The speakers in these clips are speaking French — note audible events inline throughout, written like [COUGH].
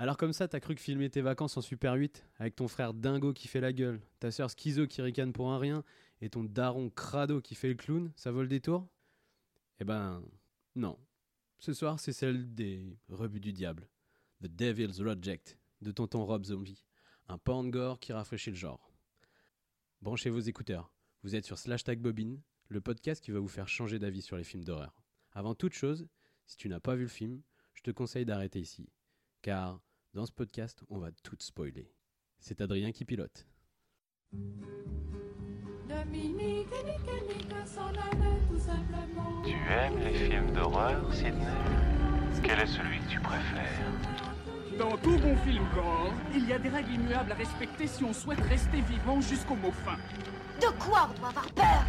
Alors comme ça, t'as cru que filmer tes vacances en Super 8 avec ton frère Dingo qui fait la gueule, ta sœur Schizo qui ricane pour un rien et ton daron Crado qui fait le clown, ça vaut le détour? Eh ben, non. Ce soir, c'est celle des rebuts du diable. The Devil's Reject de tonton Rob Zombie. Un porn gore qui rafraîchit le genre. Branchez vos écouteurs. Vous êtes sur Slash Tag Bobine, le podcast qui va vous faire changer d'avis sur les films d'horreur. Avant toute chose, si tu n'as pas vu le film, je te conseille d'arrêter ici. Car dans ce podcast, on va tout spoiler. C'est Adrien qui pilote. Dominique tout simplement. Tu aimes les films d'horreur, Sidney Quel est celui que tu préfères? Dans tout bon film gore, il y a des règles immuables à respecter si on souhaite rester vivant jusqu'au mot fin. De quoi on doit avoir peur?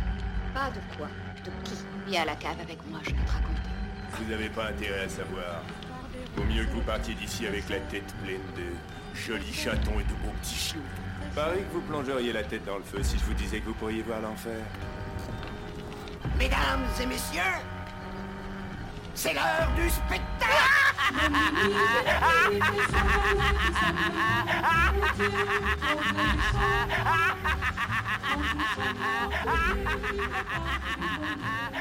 Pas de quoi, de qui? Viens à la cave avec moi, je vais te raconter. Vous n'avez pas intérêt à savoir. Vaut mieux que vous partiez d'ici avec la tête pleine de jolis chatons et de beaux petits chiots. Pareil que vous plongeriez la tête dans le feu si je vous disais que vous pourriez voir l'enfer. Mesdames et messieurs, c'est l'heure du spectacle [LAUGHS]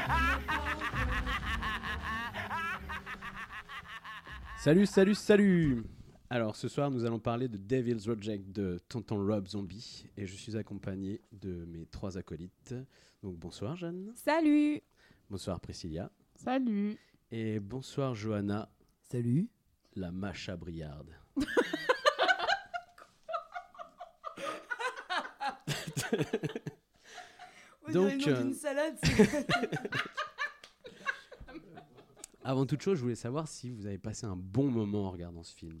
Salut, salut, salut Alors ce soir, nous allons parler de Devil's Reject de Tonton Rob Zombie et je suis accompagné de mes trois acolytes. Donc bonsoir Jeanne, Salut bonsoir Priscilla Salut et bonsoir Johanna, Salut. la macha briarde. [LAUGHS] Donc, euh, une salade. [LAUGHS] [LAUGHS] Avant toute chose, je voulais savoir si vous avez passé un bon moment en regardant ce film.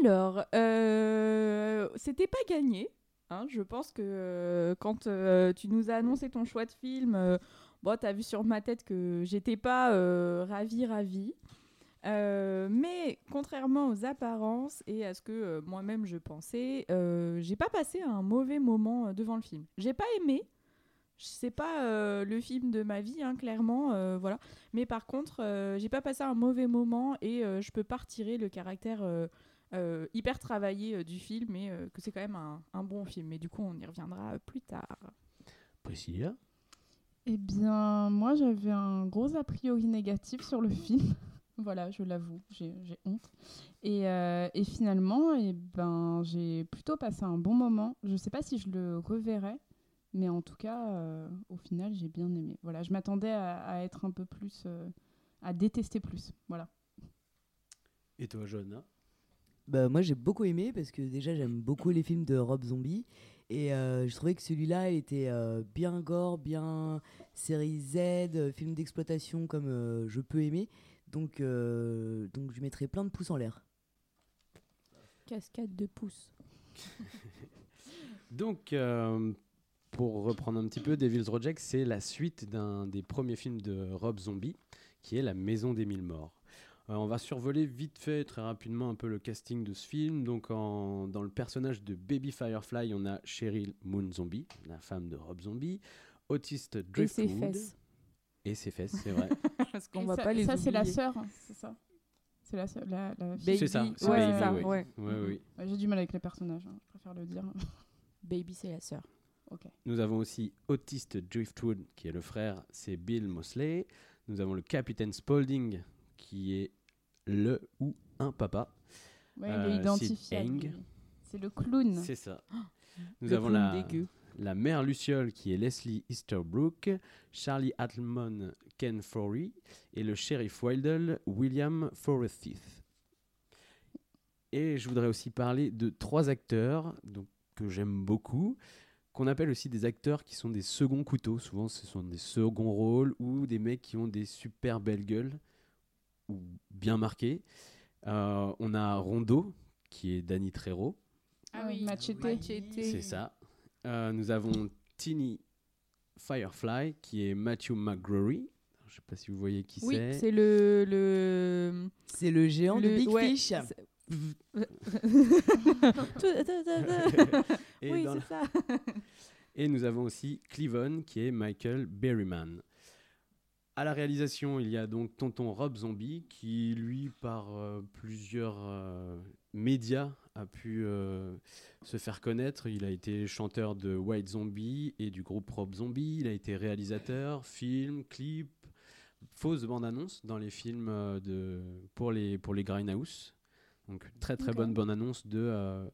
Alors, euh, c'était pas gagné. hein. je pense que euh, quand euh, tu nous as annoncé ton choix de film, euh, bon, t'as vu sur ma tête que j'étais pas ravie, ravie. Mais contrairement aux apparences et à ce que moi-même je pensais, j'ai pas passé un mauvais moment devant le film. J'ai pas aimé. C'est pas euh, le film de ma vie, hein, clairement, euh, voilà. Mais par contre, euh, j'ai pas passé un mauvais moment et euh, je peux pas retirer le caractère euh, euh, hyper travaillé euh, du film et euh, que c'est quand même un, un bon film. Mais du coup, on y reviendra plus tard. Priscilla? Eh bien, moi, j'avais un gros a priori négatif sur le film. [LAUGHS] voilà, je l'avoue, j'ai honte. Et, euh, et finalement, eh ben, j'ai plutôt passé un bon moment. Je ne sais pas si je le reverrai, mais en tout cas, euh, au final, j'ai bien aimé. Voilà, je m'attendais à, à être un peu plus, euh, à détester plus. Voilà. Et toi Johanna? Bah, moi j'ai beaucoup aimé parce que déjà j'aime beaucoup les films de Rob Zombie et euh, je trouvais que celui-là il était euh, bien gore, bien série Z, euh, film d'exploitation comme euh, je peux aimer. Donc, euh, donc je mettrais plein de pouces en l'air. Cascade de pouces. [LAUGHS] Donc, euh, pour reprendre un petit peu, Devil's Reject, c'est la suite d'un des premiers films de Rob Zombie, qui est La Maison des Mille Morts. Euh, on va survoler vite fait, très rapidement, un peu le casting de ce film. Donc, en- dans le personnage de Baby Firefly, on a Cheryl Moon Zombie, la femme de Rob Zombie, autiste Et Driftwood. ses fesses. Et ses fesses, c'est vrai. [LAUGHS] Parce qu'on Et va ça, pas les ça c'est la sœur, hein, c'est ça? C'est la, sœur- la, la fille. Baby. c'est ça, c'est ouais, Baby, c'est ça, oui. ouais. Ouais, oui. Ouais, J'ai du mal avec les personnages, hein, je préfère le dire. Baby, c'est la sœur. Nous avons aussi Autiste Driftwood, qui est le frère, c'est Bill Mosley. Nous avons le capitaine Spaulding, qui est le ou un papa. Ouais, Euh, il est. C'est le clown. C'est ça. [GASPS] Nous Le avons la, dégueu. la mère Luciole, qui est Leslie Easterbrook, Charlie Attlemon, Ken Forey, et le shérif Wildell, William Forsyth. Et je voudrais aussi parler de trois acteurs donc, que j'aime beaucoup, qu'on appelle aussi des acteurs qui sont des seconds couteaux. Souvent, ce sont des seconds rôles ou des mecs qui ont des super belles gueules ou bien marqués. Euh, on a Rondo, qui est Danny Trejo. Ah oui, Machete. C'est ça. Euh, nous avons Tini Firefly, qui est Matthew McGrory. Je sais pas si vous voyez qui Oui, c'est. c'est le. le... C'est le géant de le- Big ouais, Fish. [LAUGHS] Et oui, dans c'est la- ça. [LAUGHS] Et nous avons aussi Cleavon, qui est Michael Berryman. À la réalisation, il y a donc Tonton Rob Zombie qui, lui, par euh, plusieurs euh, médias, a pu euh, se faire connaître. Il a été chanteur de White Zombie et du groupe Rob Zombie. Il a été réalisateur, film, clip, fausse bande-annonce dans les films de, pour, les, pour les Grindhouse. Donc, très très Ok. bonne bande-annonce de euh,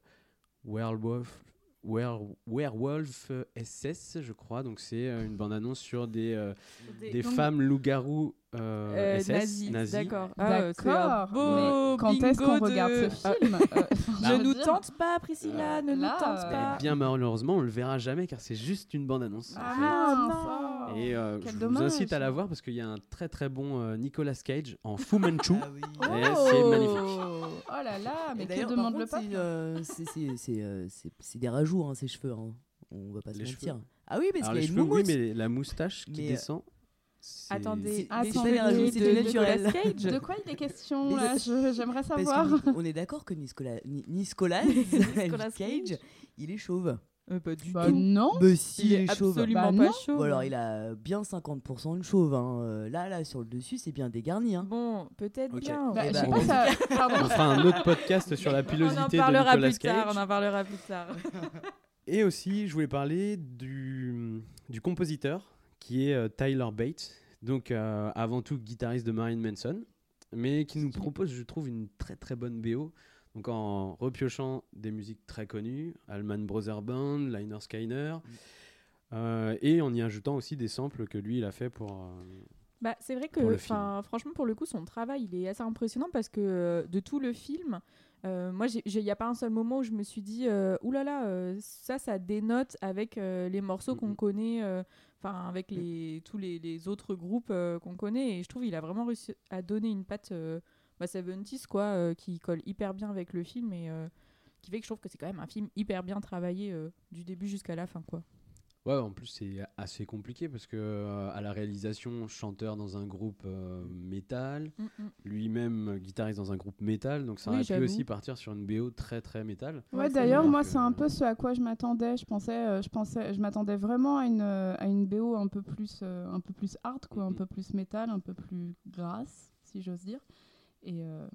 Werewolf, Were- Werewolf SS, je crois. Donc, c'est euh, une bande-annonce sur des, euh, Des- des donc- femmes loups-garous euh, Euh, SS, nazis, nazis. d'accord. Ah, euh, D'accord. beau mais quand est-ce qu'on regarde de- ce film [LAUGHS] Euh, Ne nous dire- tente pas, Priscilla, ne nous tente euh, pas. Eh bien malheureusement, on le verra jamais car c'est juste une bande-annonce. en Ah, fait. mince, oh, Et euh, quel je dommage. vous incite à la voir parce qu'il y a un très très bon euh, Nicolas Cage en Fu Manchu. Ah oui. Et c'est magnifique. Oh là là, mais que demande le contre, c'est, euh, euh, des rajouts, hein, ces cheveux. hein. On va pas se Les mentir. cheveux. Ah oui, parce qu'il y les a une cheveux, oui, mais la moustache qui Mais, euh, descend. c'est- Attendez, C'est- Ah, de naturel. Cage. De quoi il est question là J'aimerais Parce savoir. qu'on est d'accord que Nicolas, Ni- Nicolas, [LAUGHS] Nicolas Cage, Cage. il est chauve. Euh, pas du Bah tout. non. Bah si, Il il est est chauve. absolument Bah pas chaud. Ou alors il a bien 50% de chauve. hein. Euh, Là, là, sur le dessus, c'est bien dégarni. Hein. Bon, peut-être Ok. bien. Bah, Eh ben, on- pas [LAUGHS] ça. Pardon. On fera un autre podcast sur la on en pilosité de parlera Nicolas plus tard. On en parlera plus tard. [LAUGHS] Et aussi, je voulais parler du, du compositeur qui est euh, Tyler Bates, donc euh, avant tout guitariste de Marilyn Manson, mais qui nous propose, je trouve, une très très bonne BO. Donc en repiochant des musiques très connues, Allman Brothers Band, Liner Skyner, euh, et en y ajoutant aussi des samples que lui il a fait pour. euh, Bah, c'est vrai que, Pour le film. enfin, franchement, pour le coup, son travail, il est assez impressionnant parce que euh, de tout le film, euh, moi, il n'y a pas un seul moment où je me suis dit, euh, oulala, euh, ça, ça dénote avec euh, les morceaux qu'on Mhm. connaît, euh, enfin, avec les, tous les, les autres groupes euh, qu'on connaît. Et je trouve qu'il a vraiment réussi à donner une patte euh, bah, 70s, quoi, euh, qui colle hyper bien avec le film et euh, qui fait que je trouve que c'est quand même un film hyper bien travaillé euh, du début jusqu'à la fin, quoi. Ouais, en plus c'est assez compliqué parce que euh, à la réalisation, chanteur dans un groupe euh, métal, Mm, mm. lui-même guitariste dans un groupe métal, donc ça Oui, aurait pu aussi partir sur une BO très très métal. Ouais, d'ailleurs, moi, c'est un peu ce à quoi je m'attendais. Je pensais, euh, je pensais, je m'attendais vraiment à une, à une BO un peu plus, euh, un peu plus hard, quoi, un Mhm. peu plus métal, un peu plus grasse, si j'ose dire. Et, euh,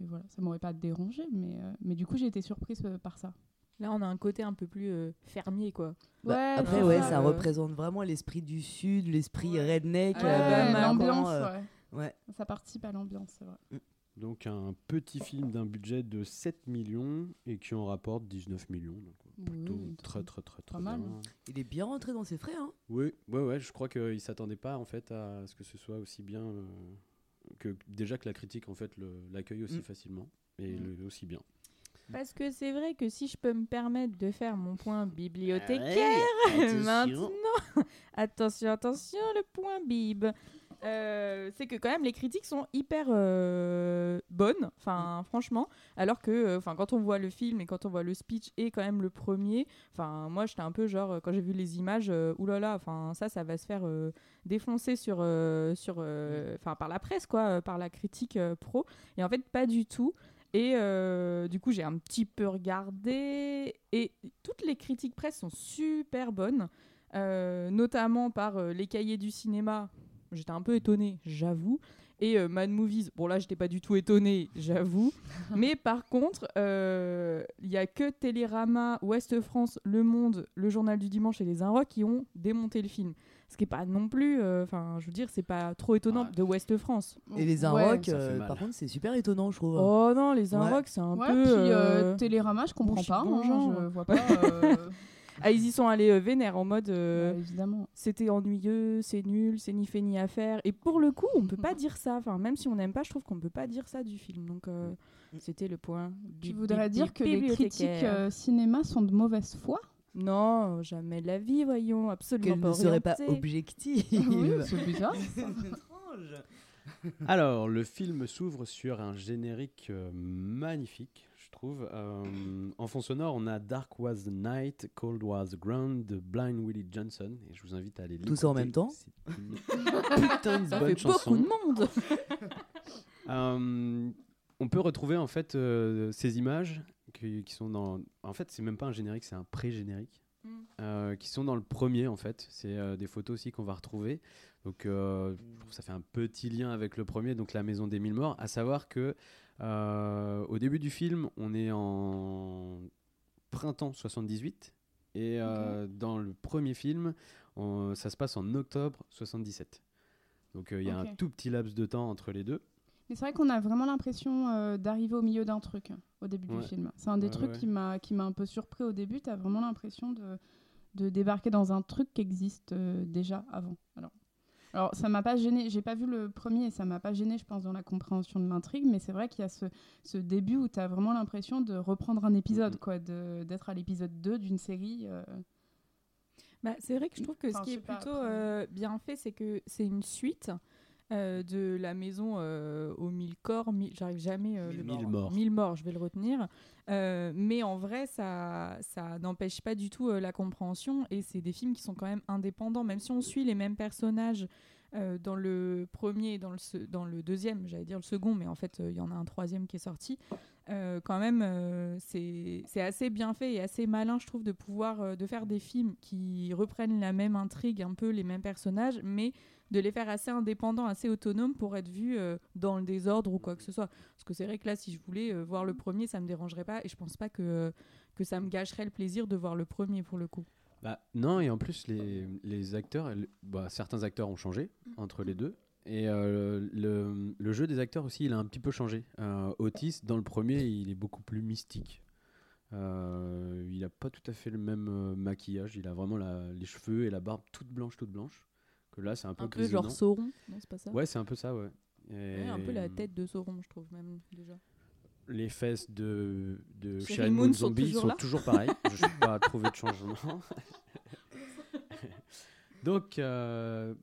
et voilà, ça m'aurait pas dérangé, mais, euh, mais du coup, j'ai été surprise euh, par ça. Là, on a un côté un peu plus euh, fermier, quoi. Bah, Ouais, après, ouais, ça, ça euh. représente vraiment l'esprit du sud, l'esprit redneck. Ouais, euh, l'ambiance, euh, ouais. ouais. Ça participe à l'ambiance, c'est vrai. Donc un petit film d'un budget de 7 millions et qui en rapporte 19 millions. Donc plutôt Oui, très très très très mal. bien. Il est bien rentré dans ses frais. Hein. Oui, ouais, ouais, je crois qu'il s'attendait pas en fait à ce que ce soit aussi bien euh, que déjà que la critique en fait le- l'accueille aussi Mm. facilement et Mm. le- aussi bien. Parce que c'est vrai que si je peux me permettre de faire mon point bibliothécaire attention. [LAUGHS] maintenant, attention, attention, le point bib. Euh, c'est que quand même les critiques sont hyper euh, bonnes, enfin franchement, alors que euh, enfin quand on voit le film et quand on voit le speech et quand même le premier, enfin moi j'étais un peu genre quand j'ai vu les images, euh, oulala, enfin ça ça va se faire défoncer sur sur euh, enfin par la presse quoi, par la critique pro et en fait pas du tout. Et euh, du coup, j'ai un petit peu regardé. Et toutes les critiques presse sont super bonnes, euh, notamment par euh, les cahiers du cinéma. J'étais un peu étonnée, j'avoue. Et euh, Mad Movies, bon là, j'étais pas du tout étonnée, j'avoue. [LAUGHS] Mais par contre, euh, il y a que Télérama, Ouest France, Le Monde, Le Journal du Dimanche et Les Inrocks qui ont démonté le film. Ce qui est pas non plus, euh, enfin, je veux dire, c'est pas trop étonnant Ouais. de Ouest France. Et les. Inrocks, euh, par contre, c'est super étonnant, je trouve. Oh non, Les Ouais. Inrocks, c'est un Ouais, peu. puis euh, euh, Télérama, je comprends bon, pas. bon hein, genre. je vois pas. [LAUGHS] Ah, ils y sont allés euh, vénères en mode euh, évidemment. c'était ennuyeux, c'est nul, c'est ni fait ni à faire. Et pour le coup, on peut pas dire ça. Enfin, même si on n'aime pas, je trouve qu'on peut pas dire ça du film. Donc, euh, c'était le point. Tu voudrais dire que les critiques euh, cinéma sont de mauvaise foi? Non, jamais de la vie, voyons, absolument Qu'elle pas ne serait pas objective. Oui, c'est bizarre. [LAUGHS] étrange. Alors, le film s'ouvre sur un générique euh, magnifique, je trouve. Euh, en fond sonore, on a Dark Was the Night, Cold Was the Ground de Blind Willie Johnson. Et je vous invite à aller Tout ça en l'écouter. même temps une putain de Ça bonne fait chanson. beaucoup de monde. [LAUGHS] Euh, on peut retrouver en fait euh, ces images qui, qui sont dans. En fait, c'est même pas un générique, c'est un pré-générique. Mm. euh, qui sont dans le premier en fait. C'est euh, des photos aussi qu'on va retrouver. Donc euh, je trouve que ça fait un petit lien avec le premier, donc la maison des mille morts. À savoir que euh, au début du film, on est en printemps 78 et euh, dans le premier film, on- ça se passe en octobre 77. Donc euh, il y a un tout petit laps de temps entre les deux. Mais c'est vrai qu'on a vraiment l'impression d'arriver au milieu d'un truc au début Ouais. du film. C'est un des Ouais, trucs ouais. qui m'a qui m'a un peu surpris au début. Tu as vraiment l'impression de, de débarquer dans un truc qui existe déjà avant. Alors, alors ça m'a pas gêné. J'ai pas vu le premier et ça m'a pas gêné, je pense, dans la compréhension de l'intrigue. Mais c'est vrai qu'il y a ce, ce début où tu as vraiment l'impression de reprendre un épisode, quoi, de- d'être à l'épisode 2 d'une série. euh, Bah, c'est vrai que je trouve que Enfin, ce qui est plutôt euh, bien fait, c'est que c'est une suite euh, de la maison euh, aux mille corps. mille- J'arrive jamais. euh, le Mille morts. Mille morts, je vais le retenir. Euh, mais en vrai, ça, ça n'empêche pas du tout la compréhension. Et c'est des films qui sont quand même indépendants, même si on suit les mêmes personnages. dans le premier et dans le, dans le deuxième, j'allais dire le second, mais en fait, il y en a un troisième qui est sorti. Quand même, c'est c'est assez bien fait et assez malin, je trouve, de pouvoir de faire des films qui reprennent la même intrigue, un peu les mêmes personnages, mais de les faire assez indépendants, assez autonomes pour être vus euh, dans le désordre ou quoi que ce soit. Parce que c'est vrai que là, si je voulais euh, voir le premier, ça me dérangerait pas et je pense pas que, que ça me gâcherait le plaisir de voir le premier pour le coup. Bah, non, et en plus, les, les acteurs, bah, certains acteurs ont changé entre les deux. Et euh, le, le jeu des acteurs aussi, il a un petit peu changé. Otis, dans le premier, il est beaucoup plus mystique. Euh, il n'a pas tout à fait le même euh, maquillage. Il a vraiment la- les cheveux et la barbe toute blanche, toute blanche. Que là, c'est un peu Un peu genre. Sauron, non, c'est pas ça Ouais, c'est un peu ça, ouais. Ouais, Un Et peu la tête de Sauron, je trouve même déjà. Les fesses de, de Sherry Moon Moon sont Zombie toujours sont là toujours pareils. [LAUGHS] Je n'ai pas trouvé de changement. [LAUGHS] Donc, euh,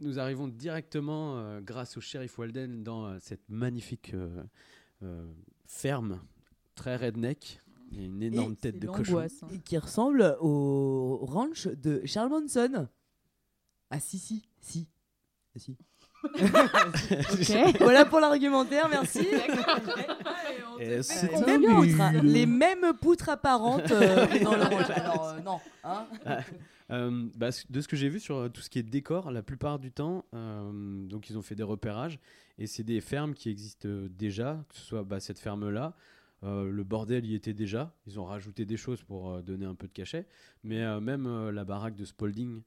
nous arrivons directement, euh, grâce au shérif Walden, dans euh, cette magnifique euh, euh, ferme très redneck. Il y a une énorme tête de cochon. hein. Et qui ressemble au ranch de Charles Manson. Ah si, si, si. Ah, si. [LAUGHS] Ok. [LAUGHS] voilà pour l'argumentaire, merci. [LAUGHS] C'est Les mêmes poutres, nul. les mêmes poutres apparentes euh, dans le. Alors euh, non, hein Euh, bah, de ce que j'ai vu sur tout ce qui est décor, la plupart du temps, euh, donc ils ont fait des repérages et c'est des fermes qui existent déjà, que ce soit bah, cette ferme-là. euh, le bordel y était déjà. Ils ont rajouté des choses pour euh, donner un peu de cachet. Mais euh, même euh, la baraque de Spalding,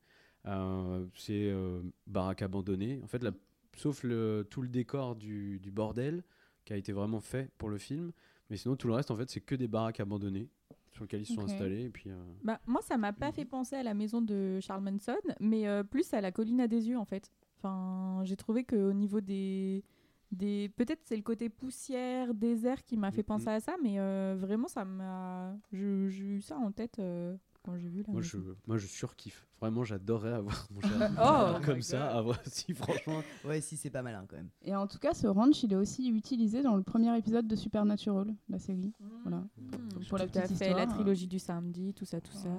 c'est euh, baraque abandonnée. En fait, la- sauf le, tout le décor du, du bordel qui a été vraiment fait pour le film. Mais sinon, tout le reste, en fait, c'est que des baraques abandonnées sur lesquelles ils se sont installés. Et puis, euh, Bah, moi, ça m'a pas fait penser à la maison de Charles Manson, mais euh, plus à la colline à des yeux, en fait. Enfin, j'ai trouvé qu'au niveau des. des... Peut-être c'est le côté poussière, désert qui m'a fait penser à ça, mais euh, vraiment, ça m'a. J'ai eu ça en tête euh, quand j'ai vu la Moi je, maison. moi, je surkiffe. Vraiment, j'adorerais avoir mon cher [LAUGHS] Oh comme ça. Avoir, [LAUGHS] si, franchement. Ouais, si, c'est pas malin quand même. Et en tout cas, ce ranch, il est aussi utilisé dans le premier épisode de Supernatural, la série. Voilà. Mmh, Pour la tout à petite fait, histoire, la euh, trilogie du samedi, tout ça, tout ça.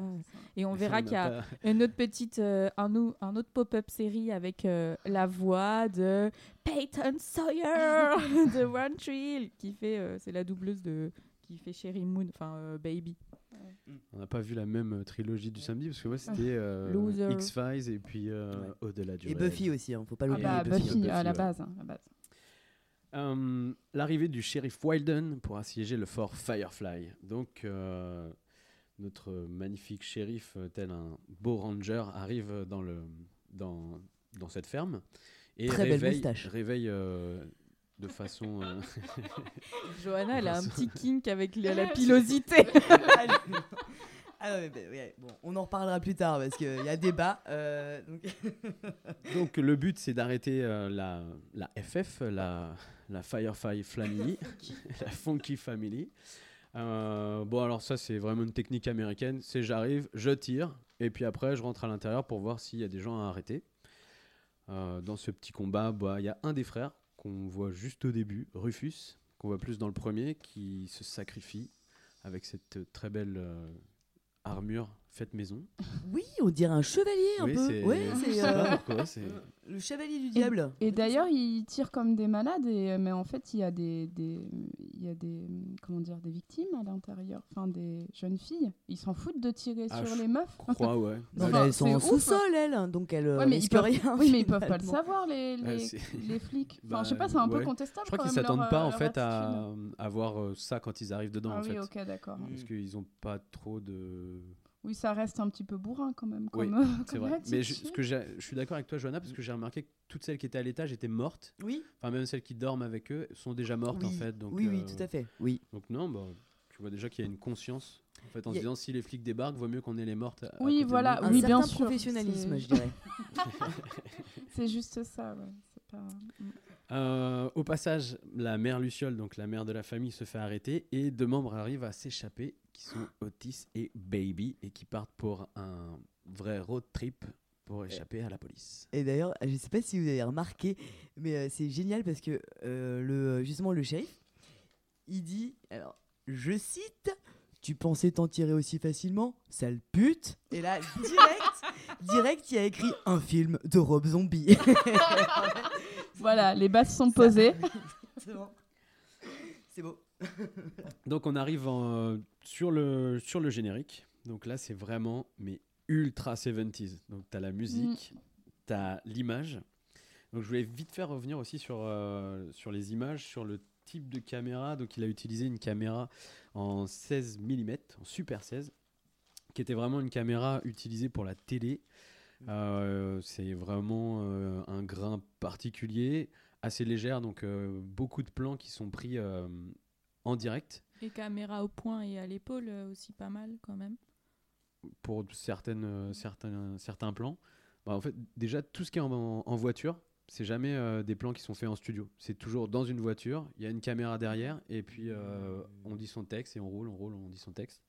Et on Mais verra qu'il y a pas- une autre petite, euh, un, autre pop-up série avec euh, la voix de Peyton Sawyer [LAUGHS] de One Tree, qui fait, euh, c'est la doubleuse de, qui fait Sherry Moon, enfin euh, Baby. On n'a pas vu la même euh, trilogie du samedi parce que moi c'était euh. X-Files et puis euh, Au-delà du Et rêve. Buffy aussi, hein, faut pas Ah l'oublier. bah, Buffy, à la ouais. base. hein, à la base. Euh, L'arrivée du shérif Wilden pour assiéger le fort Firefly. Donc, euh, notre magnifique shérif, tel un beau ranger, arrive dans, le, dans, dans cette ferme et Très belle réveille, moustache. réveille euh, de façon. euh, [LAUGHS] Johanna, elle a un petit kink avec la, la [LAUGHS] pilosité. [LAUGHS] Ah non, mais, bah, ouais, bon, on en reparlera plus tard parce qu'il y a débat. euh, donc... Donc le but c'est d'arrêter euh, la, la FF, la, la Firefly Family, la Funky Family. Euh, bon alors ça c'est vraiment une technique américaine, c'est j'arrive, je tire, et puis après je rentre à l'intérieur pour voir s'il y a des gens à arrêter. Euh, dans ce petit combat, bah, il y a un des frères qu'on voit juste au début, Rufus, qu'on voit plus dans le premier, qui se sacrifie avec cette très belle euh, armure fait maison. [LAUGHS] Oui, on dirait un chevalier un Oui, peu. Ouais, je euh, pourquoi, [LAUGHS] le chevalier du diable. Et, d'ailleurs, ils tirent comme des malades, et, mais en fait, il y a des, des, il y a des, comment dire, des victimes à l'intérieur, enfin des jeunes filles. Ils s'en foutent de tirer Ah, sur je les meufs. crois, ouais. [LAUGHS] Non, Enfin, mais elles sont en sous-sol, elles, hein, donc elles euh, Ouais, mais ils peuvent, rien. oui, mais ils peuvent pas le savoir, les, Ah, les, les flics. Enfin, Bah, je sais pas, c'est un peu contestable. Je crois qu'ils s'attendent pas euh, en fait à, à voir euh, ça quand ils arrivent dedans Ah en oui, fait. ok, d'accord. Parce qu'ils ont pas trop de. Oui, ça reste un petit peu bourrin quand même. Oui, Comme, c'est vrai. Mais je, ce que j'ai- je suis d'accord avec toi, Johanna, parce que j'ai remarqué que toutes celles qui étaient à l'étage étaient mortes. Oui. Enfin, même celles qui dorment avec eux sont déjà mortes en fait. Donc, Oui, oui, euh, tout à fait. Oui. Donc non, bah, tu vois déjà qu'il y a une conscience. En fait, en se disant si les flics débarquent, vaut mieux qu'on ait les mortes. à- à Oui, de voilà, nous. Un oui, certain bien sûr. professionnalisme, c'est- je dirais. [LAUGHS] c'est juste ça, ouais. C'est pas... Mm. Euh, au passage, la mère Luciole, donc la mère de la famille, se fait arrêter et deux membres arrivent à s'échapper, qui sont Otis et Baby, et qui partent pour un vrai road trip pour échapper à la police. Et d'ailleurs, je sais pas si vous avez remarqué, mais euh, c'est génial parce que euh, le, justement le shérif, il dit, alors, je cite, tu pensais t'en tirer aussi facilement, sale pute. Et là, direct, [LAUGHS] direct, il a écrit un film de Rob Zombie. [LAUGHS] Voilà, les bases sont posées. c'est bon. C'est beau. Donc on arrive en, sur, le, sur le générique. Donc là, c'est vraiment mais ultra 70s. Donc tu as la musique, tu as l'image. Donc je voulais vite faire revenir aussi sur, euh, sur les images, sur le type de caméra. Donc il a utilisé une caméra en 16 mm, en Super 16, qui était vraiment une caméra utilisée pour la télé. Euh, c'est vraiment euh, un grain particulier, assez légère, donc euh, beaucoup de plans qui sont pris euh, en direct Les caméras au point et à l'épaule euh, aussi pas mal quand même. pour certaines, euh, certains, certains plans. Bah, en fait, déjà, tout ce qui est en, en voiture, c'est jamais euh, des plans qui sont faits en studio. C'est toujours dans une voiture, il y a une caméra derrière, et puis euh, on dit son texte, et on roule, on roule, on dit son texte.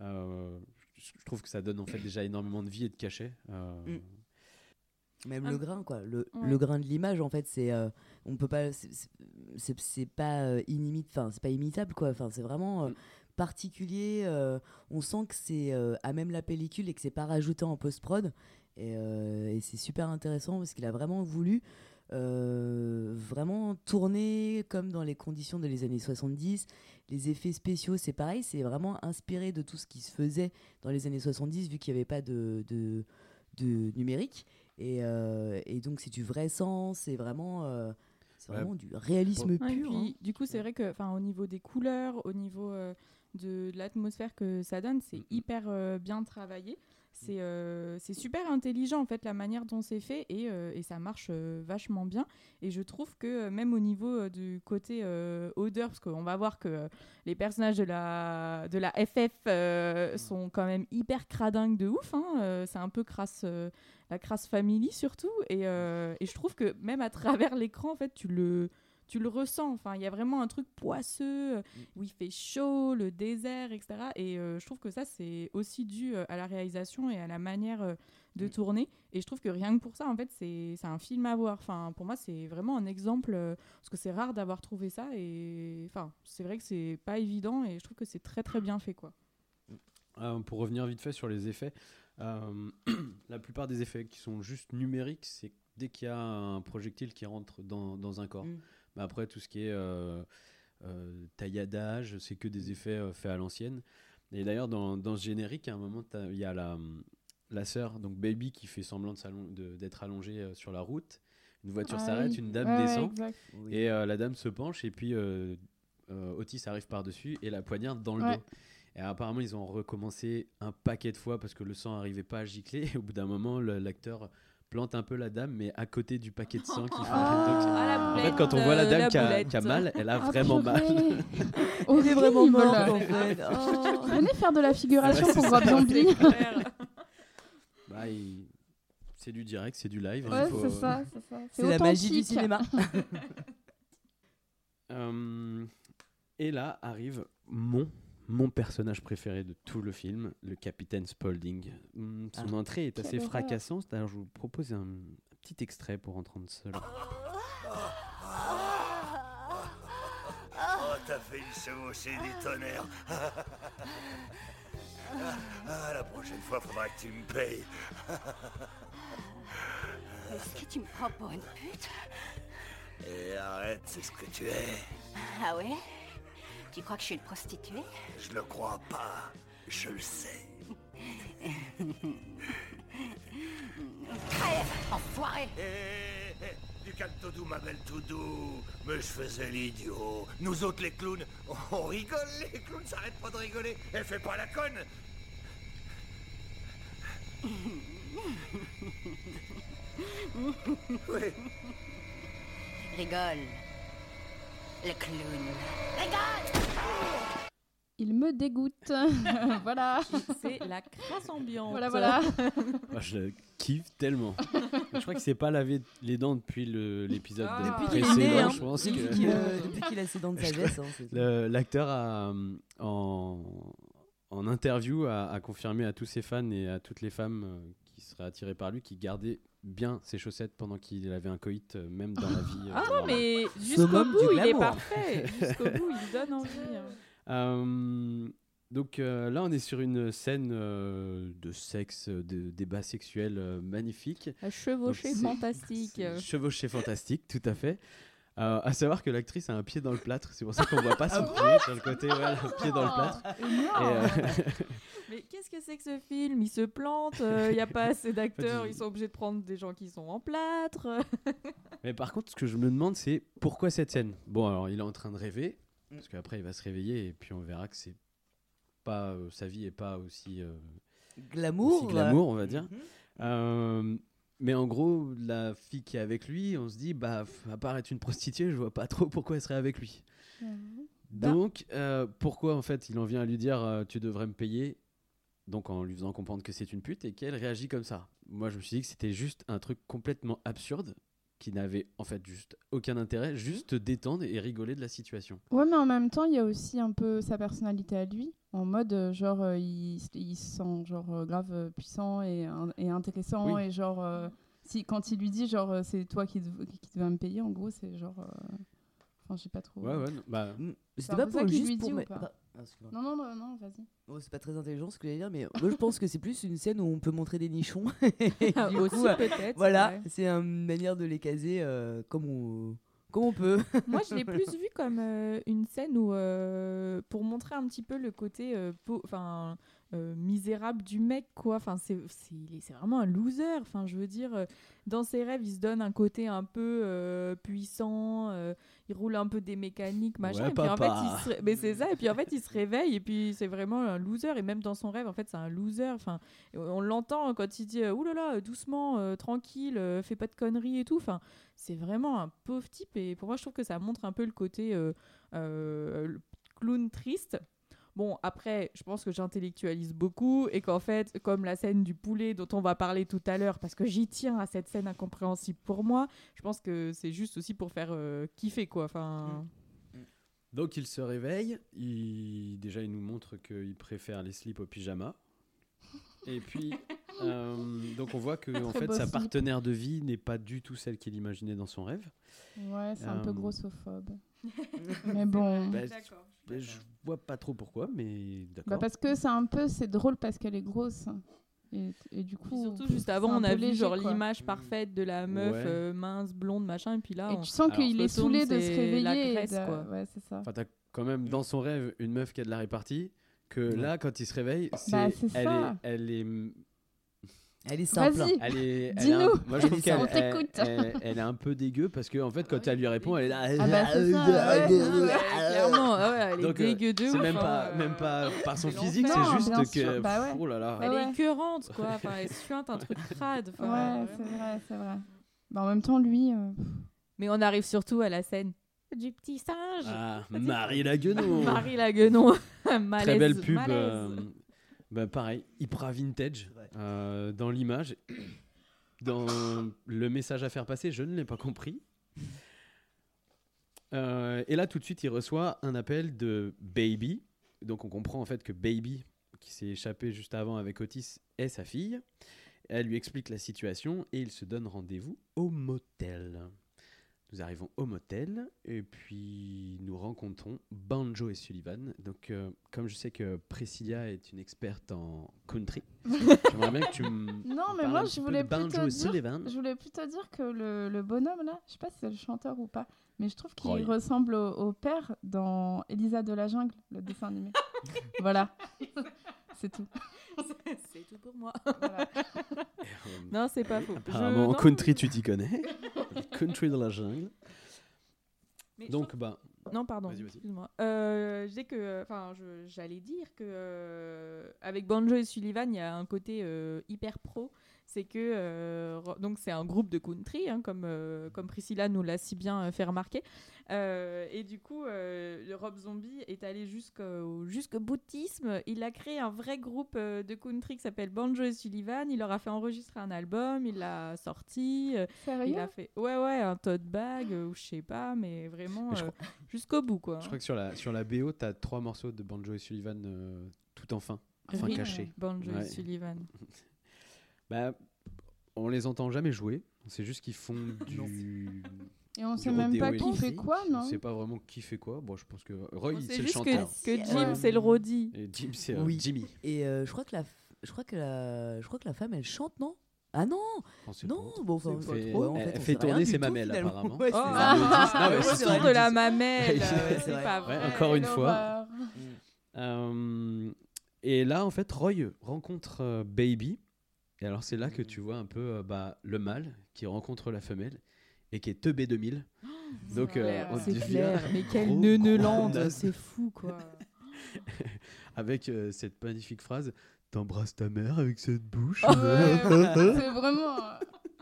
Euh, je trouve que ça donne en fait déjà énormément de vie et de cachet. euh, Même Ah. le grain, quoi. Le, Ouais. le grain de l'image, en fait, c'est. euh, on peut pas. c'est- pas euh. Enfin, c'est pas imitable, quoi. Enfin, c'est vraiment euh, Mm. particulier. euh, on sent que c'est à même la pellicule et que c'est pas rajouté en post-prod. Et, et c'est super intéressant parce qu'il a vraiment voulu vraiment tourner comme dans les conditions de les années 70. Les effets spéciaux, c'est pareil. C'est vraiment inspiré de tout ce qui se faisait dans les années 70, vu qu'il n'y avait pas de, de, de numérique. Et, euh, et donc, c'est du vrai sens, c'est vraiment, euh, Ouais. vraiment du réalisme Ouais, et pur. puis, hein. Du coup, c'est vrai que, enfin, au niveau des couleurs, au niveau euh, de, de l'atmosphère que ça donne, c'est hyper euh, bien travaillé. C'est euh, super intelligent en fait la manière dont c'est fait et, euh, et ça marche euh, vachement bien. Et je trouve que euh, même au niveau du côté odeur, parce qu'on va voir que les personnages de la, de la FF sont quand même hyper cradingues de ouf. hein. C'est un peu crasse, la crasse family surtout. Et, et je trouve que même à travers l'écran, en fait, tu le, tu le ressens. Enfin, il y a vraiment un truc poisseux euh, où il fait chaud, le désert, etc. Et euh, je trouve que ça, c'est aussi dû euh, à la réalisation et à la manière de tourner. Et je trouve que rien que pour ça, en fait, c'est un film à voir. Enfin, pour moi, c'est vraiment un exemple parce que c'est rare d'avoir trouvé ça. Et enfin, c'est vrai que c'est pas évident et je trouve que c'est très très bien fait, quoi. Euh, pour revenir vite fait sur les effets, euh, [CLEARS THROAT] la plupart des effets qui sont juste numériques, c'est dès qu'il y a un projectile qui rentre dans, dans un corps. Mm. Mais après, tout ce qui est euh, euh, tailladage, c'est que des effets euh, faits à l'ancienne. Et d'ailleurs, dans, dans ce générique, à un moment, il y a la, la sœur, donc Baby, qui fait semblant d'être allongée euh, sur la route. Une voiture Ah s'arrête, oui. une dame descend. Oui. Et euh, la dame se penche et puis euh, euh, Otis arrive par-dessus et la poignarde dans le Ouais. dos. Et apparemment, ils ont recommencé un paquet de fois parce que le sang n'arrivait pas à gicler. [LAUGHS] Et au bout d'un moment, l'acteur plante un peu la dame, mais à côté du paquet de sang qui [LAUGHS] fait. Ah, Donc, la en fait, quand on voit la dame la qui, a, boulette. qui a mal, elle a Ah, vraiment mal. [LAUGHS] Elle est vraiment morte, en fait. Oh. Venez faire de la figuration Ah pour ça. Zombie. [LAUGHS] Bah, il- C'est du direct, c'est du live. hein, Ouais, il faut- c'est ça, c'est ça. C'est la magie du cinéma. Euh, et là arrive mon, mon personnage préféré de tout le film, le capitaine Spaulding. Hum, Son Ah. entrée est assez fracassante. Alors je vous propose un, un petit extrait pour entendre cela. Oh, t'as failli se hausser des tonnerres. Ah, la prochaine fois, faudra que tu me payes. Est-ce que tu me prends pour une pute? Et arrête, c'est ce que tu es. Ah ouais? Tu crois que je suis une prostituée? Je le crois pas. Je le sais. Crève, enfoiré Hé, hé, hé, Du calme tout doux, ma belle tout doux. Mais je faisais l'idiot. Nous autres, les clowns, on rigole, les clowns, s'arrêtent pas de rigoler. Et fais pas la conne. [LAUGHS] Oui. Rigole. Le clown. Rigole Il me dégoûte. [LAUGHS] voilà. C'est la crasse ambiante. Voilà, voilà. Moi, je le kiffe tellement. je crois qu'il s'est pas lavé les dents depuis le- l'épisode Ah. précédent. hein. je pense Depuis que- qu'il euh, [LAUGHS] depuis qu'il a ses dents de Je sagesse. hein, c'est L'acteur a, euh, en, en interview a, a confirmé à tous ses fans et à toutes les femmes euh, qui seraient attirées par lui qu'il gardait bien ses chaussettes pendant qu'il avait un coït, euh, même dans la vie. euh, Ah non, mais jusqu'au bout, il est parfait. Jusqu'au bout, il donne envie. hein. Euh, donc euh, là, on est sur une scène euh, de sexe, de débat sexuel euh, magnifique. Chevauchée fantastique. C'est Chevauché fantastique, tout à fait. Euh, à savoir que l'actrice a un pied dans le plâtre, c'est pour ça qu'on voit pas son pied sur le côté, ouais, un pied dans le plâtre. Et, euh, [LAUGHS] Mais qu'est-ce que c'est que ce film? Il se plante, il n'y a pas assez [LAUGHS] d'acteurs, En fait, il- ils sont obligés de prendre des gens qui sont en plâtre. [LAUGHS] Mais par contre, ce que je me demande, c'est pourquoi cette scène? Bon, alors il est en train de rêver, parce qu'après il va se réveiller et puis on verra que c'est pas euh, sa vie est pas aussi, euh, Glamour. aussi glamour, on va dire. Euh, mais en gros, la fille qui est avec lui, on se dit, bah, à part être une prostituée, je vois pas trop pourquoi elle serait avec lui. Bah. Donc, euh, pourquoi en fait il en vient à lui dire, euh, tu devrais me payer? Donc en lui faisant comprendre que c'est une pute et qu'elle réagit comme ça. Moi, je me suis dit que c'était juste un truc complètement absurde qui n'avait en fait juste aucun intérêt, juste te détendre et rigoler de la situation. Ouais, mais en même temps, il y a aussi un peu sa personnalité à lui, en mode euh, genre euh, il, se sent genre euh, grave euh, puissant et, in- et intéressant Oui. et genre euh, si quand il lui dit genre euh, c'est toi qui, dev- qui, qui vas me payer, en gros c'est genre euh, enfin je sais pas trop. Ouais, ouais, non, bah, Mm. C'est C'était pas pour juste lui pour dit Ah. Non non non, non vas-y. Bon, c'est pas très intelligent ce que je voulais dire, mais moi je pense que c'est plus une scène où on peut montrer des nichons. [LAUGHS] Ah, du aussi euh, peut-être. voilà, ouais. c'est une manière de les caser euh, comme, on, comme on peut. [LAUGHS] Moi, je l'ai plus [LAUGHS] vu comme euh, une scène où, euh, pour montrer un petit peu le côté enfin, euh, misérable du mec, quoi. Enfin, c'est vraiment un loser. Enfin, je veux dire, euh, dans ses rêves, il se donne un côté un peu euh, puissant. euh, il roule un peu des mécaniques, machin. Ouais, et puis en fait, il se mais c'est ça. Et puis en fait, il se réveille et puis c'est vraiment un loser. Et même dans son rêve, en fait, c'est un loser. Enfin, on l'entend quand il dit Ouh là là, doucement, tranquille, fais pas de conneries et tout. Enfin, c'est vraiment un pauvre type. Et pour moi, je trouve que ça montre un peu le côté clown triste. Bon, après, je pense que j'intellectualise beaucoup et qu'en fait, comme la scène du poulet dont on va parler tout à l'heure, parce que j'y tiens à cette scène incompréhensible pour moi, je pense que c'est juste aussi pour faire euh, kiffer, quoi. Enfin, donc il se réveille, il... déjà il nous montre qu'il préfère les slips au pyjama. Et puis, [LAUGHS] euh, donc on voit que [LAUGHS] en fait sa partenaire de vie n'est pas du tout celle qu'il imaginait dans son rêve. Ouais, c'est un peu Euh, grossophobe. [LAUGHS] mais bon. Bah, je- je vois pas trop pourquoi, mais d'accord. Bah parce que c'est un peu c'est drôle parce qu'elle est grosse. Et, et du coup surtout, juste avant, on a peu vu léger, genre l'image parfaite de la meuf Ouais. euh, mince, blonde, machin, et puis là, Et on- tu sens qu'il est saoulé de se réveiller. la de- quoi. Ouais, c'est ça. Enfin, t'as quand même dans son rêve une meuf qui a de la répartie. Que Ouais. là, quand il se réveille, c'est, Bah, c'est elle, ça. est, elle est, Elle est simple. Vas-y. elle est, elle Dis-nous. moi je trouve On qu'elle, elle, t'écoute. elle- elle est un peu dégueu parce que en fait, quand elle lui répond, elle est là. Ah bah, c'est ça, ouais. Ouais, clairement, ah ouais, elle est Donc, euh, dégueu de c'est ouf, même hein, pas, euh, même pas par son physique, l'enfer. c'est Non, juste que, bah ouais. oh là là. Elle Ouais, est écœurante, quoi. [LAUGHS] Enfin, elle suinte un truc crade. enfin, Ouais, euh, c'est vrai, c'est vrai. Bah, en même temps, lui. euh, Mais on arrive surtout à la scène du petit singe. Ah, Marie la guenon. Marie la guenon. [LAUGHS] Très belle pub. malaise. euh, bah, pareil, hyper vintage. Euh, dans l'image. [COUGHS] Dans le message à faire passer, je ne l'ai pas compris. Euh, et là, tout de suite, il reçoit un appel de Baby. Donc, on comprend en fait que Baby, qui s'est échappé juste avant avec Otis, est sa fille. Elle lui explique la situation et il se donne rendez-vous au motel. Nous arrivons au motel et puis nous rencontrons Banjo et Sullivan. Donc, euh, comme je sais que Priscilla est une experte en country, [LAUGHS] j'aimerais bien que tu me. Non, mais moi, je voulais plutôt dire, Sullivan. je voulais plutôt dire que le, le bonhomme là, je sais pas si c'est le chanteur ou pas, mais je trouve qu'il ressemble au, au père dans Elisa de la jungle, le dessin animé. [LAUGHS] voilà, c'est tout. [LAUGHS] c'est tout pour moi. Voilà. [LAUGHS] non, c'est pas faux. Je- Apparemment, en non, country, tu t'y connais. [LAUGHS] country de la jungle. mais je Donc, bah. Non, pardon, excuse-moi. Euh, je disais que, enfin, je- j'allais dire que euh, avec Banjo et Sullivan, il y a un côté euh, hyper pro. C'est que euh, donc c'est un groupe de country, hein, comme euh, comme Priscilla nous l'a si bien euh, fait remarquer. Euh, et du coup, euh, le Rob Zombie est allé jusqu'au jusqu'au boutisme. Il a créé un vrai groupe euh, de country qui s'appelle Banjo et Sullivan. Il leur a fait enregistrer un album, il l'a sorti. euh, Sérieux il a fait ouais ouais un tote bag euh, ou je sais pas, mais vraiment euh, crois- jusqu'au bout quoi. Je crois que sur la, sur la BO, tu as trois morceaux de Banjo et Sullivan euh, tout en fin, enfin Oui, cachés. Banjo et. Sullivan. [LAUGHS] Bah, on les entend jamais jouer. On sait juste qu'ils font [LAUGHS] du. Et on sait même pas qui fait quoi, non On sait pas vraiment qui fait quoi. Bon, je pense que Roy, c'est sait le juste chanteur. que, que Jim Ouais. c'est le Roddy. Et Jim, c'est euh, Oui. Jimmy. Et euh, je crois que la, je crois que la, je crois que la femme, elle chante, non? Ah non, On sait non, pas. bon, enfin, pas fait- trop, en elle- fait, elle tourner ses mamelles, apparemment. Ouais, c'est Oh. Non, le c'est ce tour qu'ils de la mamelle, euh, c'est c'est vrai. pas Ouais, vrai. encore une fois. Euh, et là, en fait, Roy rencontre euh, Baby. Et alors, c'est là que tu vois un peu euh, bah, le mâle qui rencontre la femelle et qui est teubé 2000. Donc, euh, on C'est clair, [LAUGHS] mais quel gros, neunelande, c'est fou quoi. [LAUGHS] avec euh, cette magnifique phrase T'embrasses ta mère avec cette bouche. Ouais, c'est vraiment.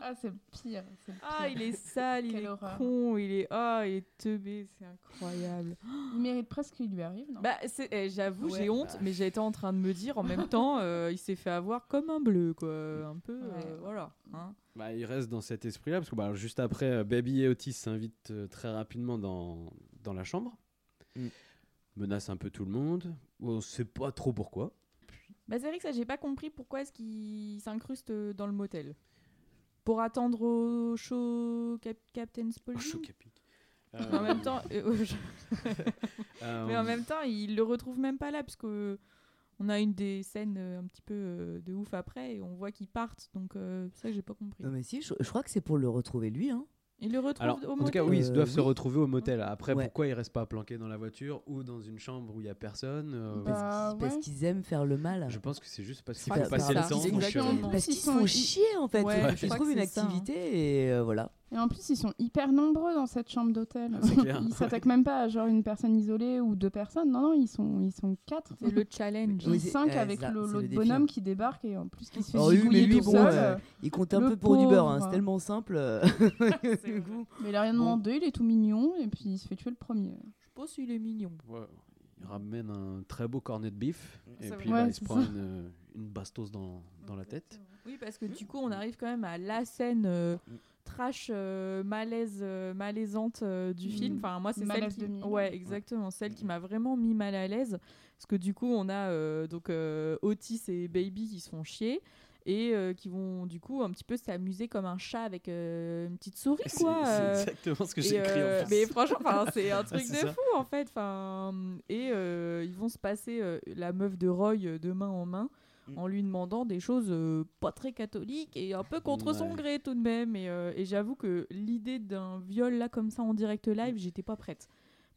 Ah, c'est le pire. le Ah, pire. il est sale, il est horreur. con, il est ah, il est teubé, c'est incroyable. [GASPS] Il mérite presque qu'il lui arrive, non? Bah, eh, j'avoue, Ouais. j'ai honte, Bah. mais j'étais en train de me dire en même [LAUGHS] temps, euh, il s'est fait avoir comme un bleu, quoi. Un peu, euh, voilà. hein. Bah, il reste dans cet esprit-là, parce que bah, juste après, euh, Baby et Otis s'invitent très rapidement dans, dans la chambre, Mm. menacent un peu tout le monde, on sait pas trop pourquoi. Bah, c'est vrai que ça, j'ai pas compris pourquoi est-ce qu'il s'incruste dans le motel. Pour attendre au show Cap- Captain Spaulding Oh, choc épique. Mais en même temps, euh, je- [LAUGHS] Euh, mais en même temps, il le retrouve même pas là, parce que on a une des scènes euh, un petit peu euh, de ouf après, et on voit qu'ils partent, donc euh, c'est ça que j'ai pas compris. Non mais si, je, je crois que c'est pour le retrouver lui, hein. Il le retrouve Alors, au en motel tout cas, oui, ils Euh, doivent se oui. retrouver au motel. Après, Ouais. pourquoi ils restent pas planqués dans la voiture ou dans une chambre où il y a personne euh, Bah, Parce qu'ils- parce ouais. qu'ils aiment faire le mal. Je pense que c'est juste parce qu'il crois faut que passer le temps. Parce qu'ils Ils se sont- font ils- chier en fait. Ouais, Ils trouvent une activité et euh, voilà. Et en plus, ils sont hyper nombreux dans cette chambre d'hôtel. Clair. [LAUGHS] Ils s'attaquent même pas à genre une personne isolée ou deux personnes. Non, non, ils sont, ils sont quatre. C'est le challenge. Oui, cinq ouais, avec l'autre bonhomme hein. qui débarque et en plus qui se fait Oh oui, mais lui, tout bon, seul. euh, il compte un le peu pour du beurre. hein. C'est tellement simple. [LAUGHS] euh. Mais il a rien demandé, il est tout mignon et puis il se fait tuer le premier. Je pas s'il est mignon. ouais, il ramène un très beau cornet de bif et puis bah, il se prend une, une bastos dans, dans la tête. Oui, parce que du coup, on arrive quand même à la scène euh, trash, euh, malaise, euh, malaisante euh, du Mm. film. Enfin, moi, c'est celle qui, 2000. ouais, exactement, celle qui m'a vraiment mis mal à l'aise, parce que du coup, on a donc Otis et Baby qui se font chier. Et euh, qui vont du coup un petit peu s'amuser comme un chat avec euh, une petite souris quoi. c'est exactement ce que j'ai écrit euh, en. Mais franchement, c'est un [LAUGHS] truc de ça. fou en fait. Enfin, et ils vont se passer la meuf de Roy de main en main Mm. en lui demandant des choses euh, pas très catholiques et un peu contre son gré tout de même. Et, euh, et j'avoue que l'idée d'un viol là comme ça en direct live, j'étais pas prête.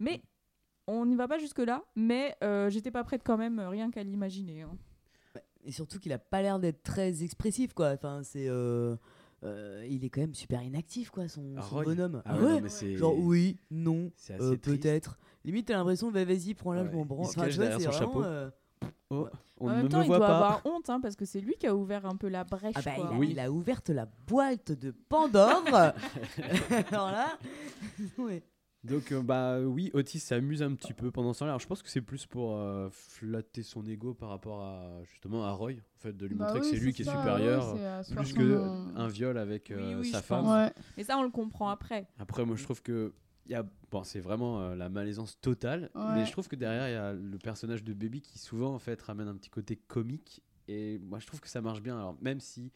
Mais on n'y va pas jusque là. Mais euh, j'étais pas prête quand même, rien qu'à l'imaginer. hein. Et surtout qu'il a pas l'air d'être très expressif, quoi. Enfin, c'est. euh, euh, il est quand même super inactif, quoi, son, Ah, son bonhomme. Ah ouais, non, Genre, oui, non, euh, peut-être. Limite, t'as l'impression, bah, vas-y, prends-la, Ouais, je m'en branle. Enfin, c'est vraiment, chapeau. euh, Oh, on en ne même me temps, il voit doit pas. avoir honte hein, parce que c'est lui qui a ouvert un peu la brèche. Ah bah, quoi. il, a, Oui. il a ouvert la boîte de Pandore. [LAUGHS] [LAUGHS] Alors là, [LAUGHS] ouais. Donc euh, bah oui, Otis s'amuse un petit peu pendant ce temps-là. Alors, je pense que c'est plus pour euh, flatter son ego par rapport à justement à Roy, en fait, de lui Bah montrer que c'est lui qui est ça, supérieur, ouais, c'est à se plus que son- un viol avec euh, oui, sa je femme. pense. Ouais. Mais ça, on le comprend après. Après, moi, je trouve que il y a, bon, c'est vraiment euh, la malaisance totale, Ouais. mais je trouve que derrière, il y a le personnage de Baby qui souvent en fait ramène un petit côté comique, et moi, je trouve que ça marche bien. Alors même si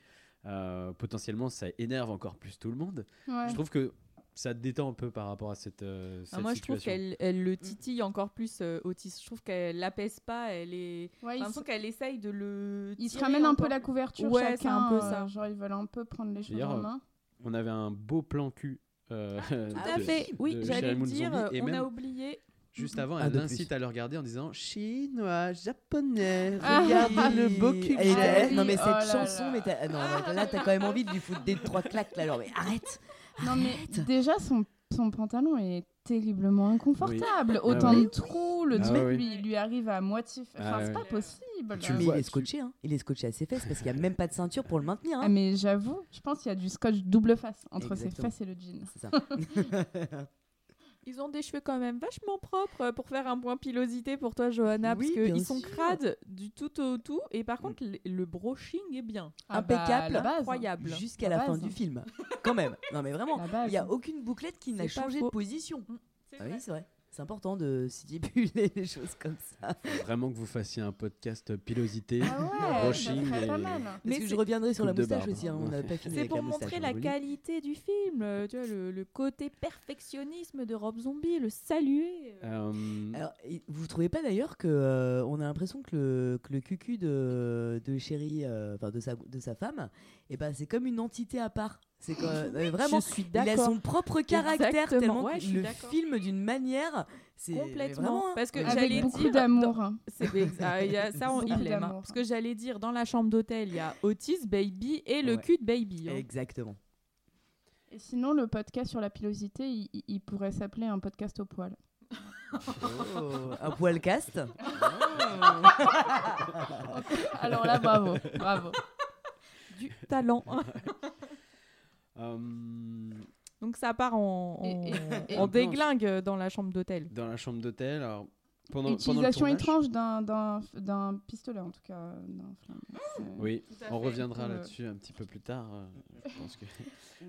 euh, potentiellement ça énerve encore plus tout le monde, Ouais. je trouve que ça te détend un peu par rapport à cette, euh, Ah, cette moi, je trouve situation. qu'elle elle le titille encore plus, euh, Otis. Je trouve qu'elle l'apaise pas. Elle est. Ouais, se- qu'elle essaye de le. Ils se ramènent un peu la couverture Ouais, chacun. c'est un peu euh, ça. genre, ils veulent un peu prendre les choses en euh, main. On avait un beau plan cul. Euh, [LAUGHS] Tout à de- fait. Oui, j'allais dire. Zombie, et on même a oublié. Juste avant, Un elle de incite plus. à le regarder en disant chinois, japonais, Ah, regarde [LAUGHS] le beau cul. J'ai. non mais Oh cette là chanson, là. mais t'as- non, là t'as quand même envie de lui foutre des trois claques là, genre mais arrête. Non, mais déjà, son, son pantalon est terriblement inconfortable. Oui. Autant Ah oui. de trous, le Ah truc oui. lui, lui arrive à moitié. Enfin, Ah c'est oui. pas possible. Tu mais vois, il est tu- scotché, hein. Il est scotché à ses fesses parce qu'il y a [LAUGHS] même pas de ceinture pour le maintenir. Ah, Hein. mais j'avoue, je pense qu'il y a du scotch double face entre Exactement. ses fesses et le jean. C'est ça. [LAUGHS] [LAUGHS] Ils ont des cheveux quand même vachement propres euh, pour faire un point pilosité pour toi, Johanna, Oui, parce qu'ils sont crades du tout au tout. Et par contre, le, le brushing est bien. Ah bah, Impeccable, base. Incroyable. Jusqu'à La la fin du film. Quand même. Non mais vraiment, il y a aucune bouclette qui n'a changé de position. C'est Ah oui, c'est vrai. C'est important de stipuler [LAUGHS] les choses comme ça. Faut Vraiment que vous fassiez un podcast pilosité. Ah ouais, ça pas et-. Parce Mais que je reviendrai sur la moustache aussi. hein, On n'a pas fini C'est avec pour la montrer hein, la qualité du film, euh, tu vois, le, le côté perfectionnisme de Rob Zombie, le saluer. euh. Euh, Alors, vous trouvez pas d'ailleurs que euh, on a l'impression que le, que le cucu de, de Chéri, euh, enfin de sa, de sa femme, et ben c'est comme une entité à part. C'est euh, [LAUGHS] vraiment, je suis il a son propre caractère Exactement. tellement Ouais, je le filme d'une manière. C'est Complètement. vraiment. Parce que. Avec j'allais beaucoup dire. d'amour. [LAUGHS] ah, ça, on, il l'aime. hein. d'amour. Parce que j'allais dire, dans la chambre d'hôtel, il y a Otis, Baby et le Ouais. cul de Baby. hein. Exactement. Et sinon, le podcast sur la pilosité, il, pourrait s'appeler un podcast au poil. Oh, un poil cast. [LAUGHS] Alors là, bravo, bravo. Du talent. Euh, Donc ça part en, en, Et- et- et- en déglingue dans la chambre d'hôtel. dans la chambre d'hôtel, alors pendant, Utilisation pendant le tournage, étrange d'un- pistolet, en tout cas. Oui, on fait. reviendra le- là-dessus un petit peu plus tard. euh, je pense que...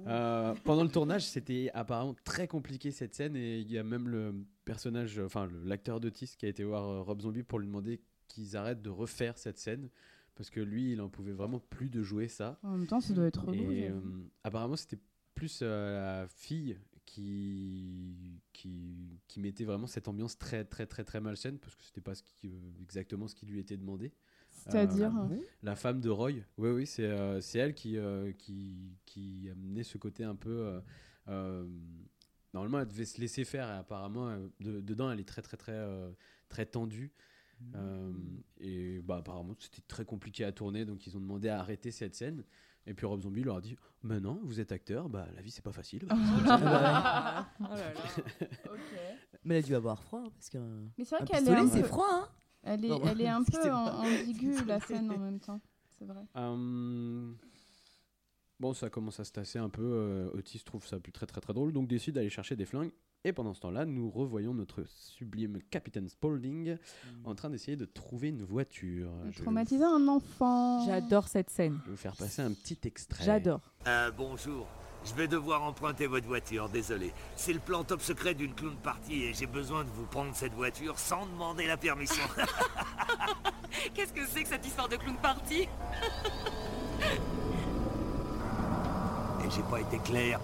Euh, pendant le tournage, c'était apparemment très compliqué cette scène et il y a même le personnage, euh, enfin l'acteur d'Otis qui a été voir euh, Rob Zombie pour lui demander qu'ils arrêtent de refaire cette scène parce que lui, il en pouvait vraiment plus de jouer ça. En même temps, ça doit être relou. Et euh, apparemment, c'était plus euh, la fille qui, qui, qui mettait vraiment cette ambiance très, très, très, très malsaine parce que c'était pas ce qui, euh, exactement ce qui lui était demandé. C'est-à-dire. euh, La femme de Roy, oui, oui, c'est euh, c'est elle qui, euh, qui, qui amenait ce côté un peu. euh, euh, normalement, elle devait se laisser faire et apparemment, euh, de- dedans, elle est très, très, très, euh, très tendue. Euh, et bah, apparemment, c'était très compliqué à tourner, donc ils ont demandé à arrêter cette scène. Et puis Rob Zombie leur a dit Mais non, vous êtes acteur, bah, la vie, c'est pas facile. Oh là là. [LAUGHS] Mais elle a dû avoir froid parce que. Mais c'est vrai qu'elle est c'est peu- froid, hein. Elle est, Non, elle est un [LAUGHS] peu ambiguë, la scène, en même temps. C'est vrai. Euh, Bon, ça commence à se tasser un peu. euh, Otis trouve ça plus très très très drôle, donc décide d'aller chercher des flingues. Et pendant ce temps-là, nous revoyons notre sublime Capitaine Spaulding en train d'essayer de trouver une voiture. Je vais vous- Traumatiser un enfant. J'adore cette scène. je vais vous faire passer un petit extrait. J'adore. Euh, bonjour. Je vais devoir emprunter votre voiture, désolé. C'est le plan top secret d'une clown party et j'ai besoin de vous prendre cette voiture sans demander la permission. [LAUGHS] [LAUGHS] Qu'est-ce que c'est que cette histoire de clown party et j'ai pas été clair.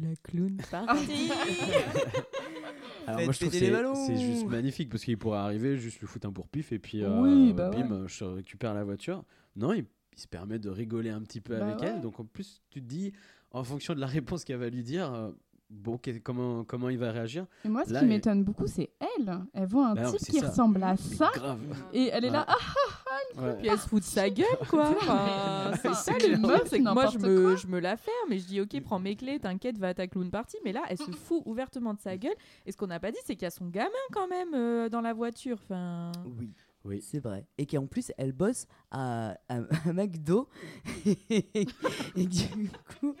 La clown party. [LAUGHS] Alors Faites moi je trouve que péter les c'est- ballons. c'est juste magnifique parce qu'il pourrait arriver, juste lui foutre un pourpif et puis euh, Oui, bah bim, ouais. euh, je récupère la voiture. Non, il, il se permet de rigoler un petit peu Bah avec ouais. elle. Donc en plus, tu te dis, en fonction de la réponse qu'elle va lui dire, euh, bon, comment, comment il va réagir? Et moi, ce Là, qui m'étonne beaucoup, c'est elle. Elle voit un Bah type qui ça. ressemble à ça. Grave. Et elle est là. Ouais. Ah, Ouais. Puis elle se fout de sa gueule, quoi. [LAUGHS] Enfin, c'est ça le c'est que moi je me, quoi. je me la ferme et je dis ok, prends mes clés, t'inquiète, va à ta clown party. Mais là, elle se fout ouvertement de sa gueule. Et ce qu'on n'a pas dit, c'est qu'il y a son gamin quand même euh, dans la voiture. Enfin, Oui. Oui. C'est vrai. Et qu'en plus, elle bosse à, à, à McDo. [LAUGHS] et du coup,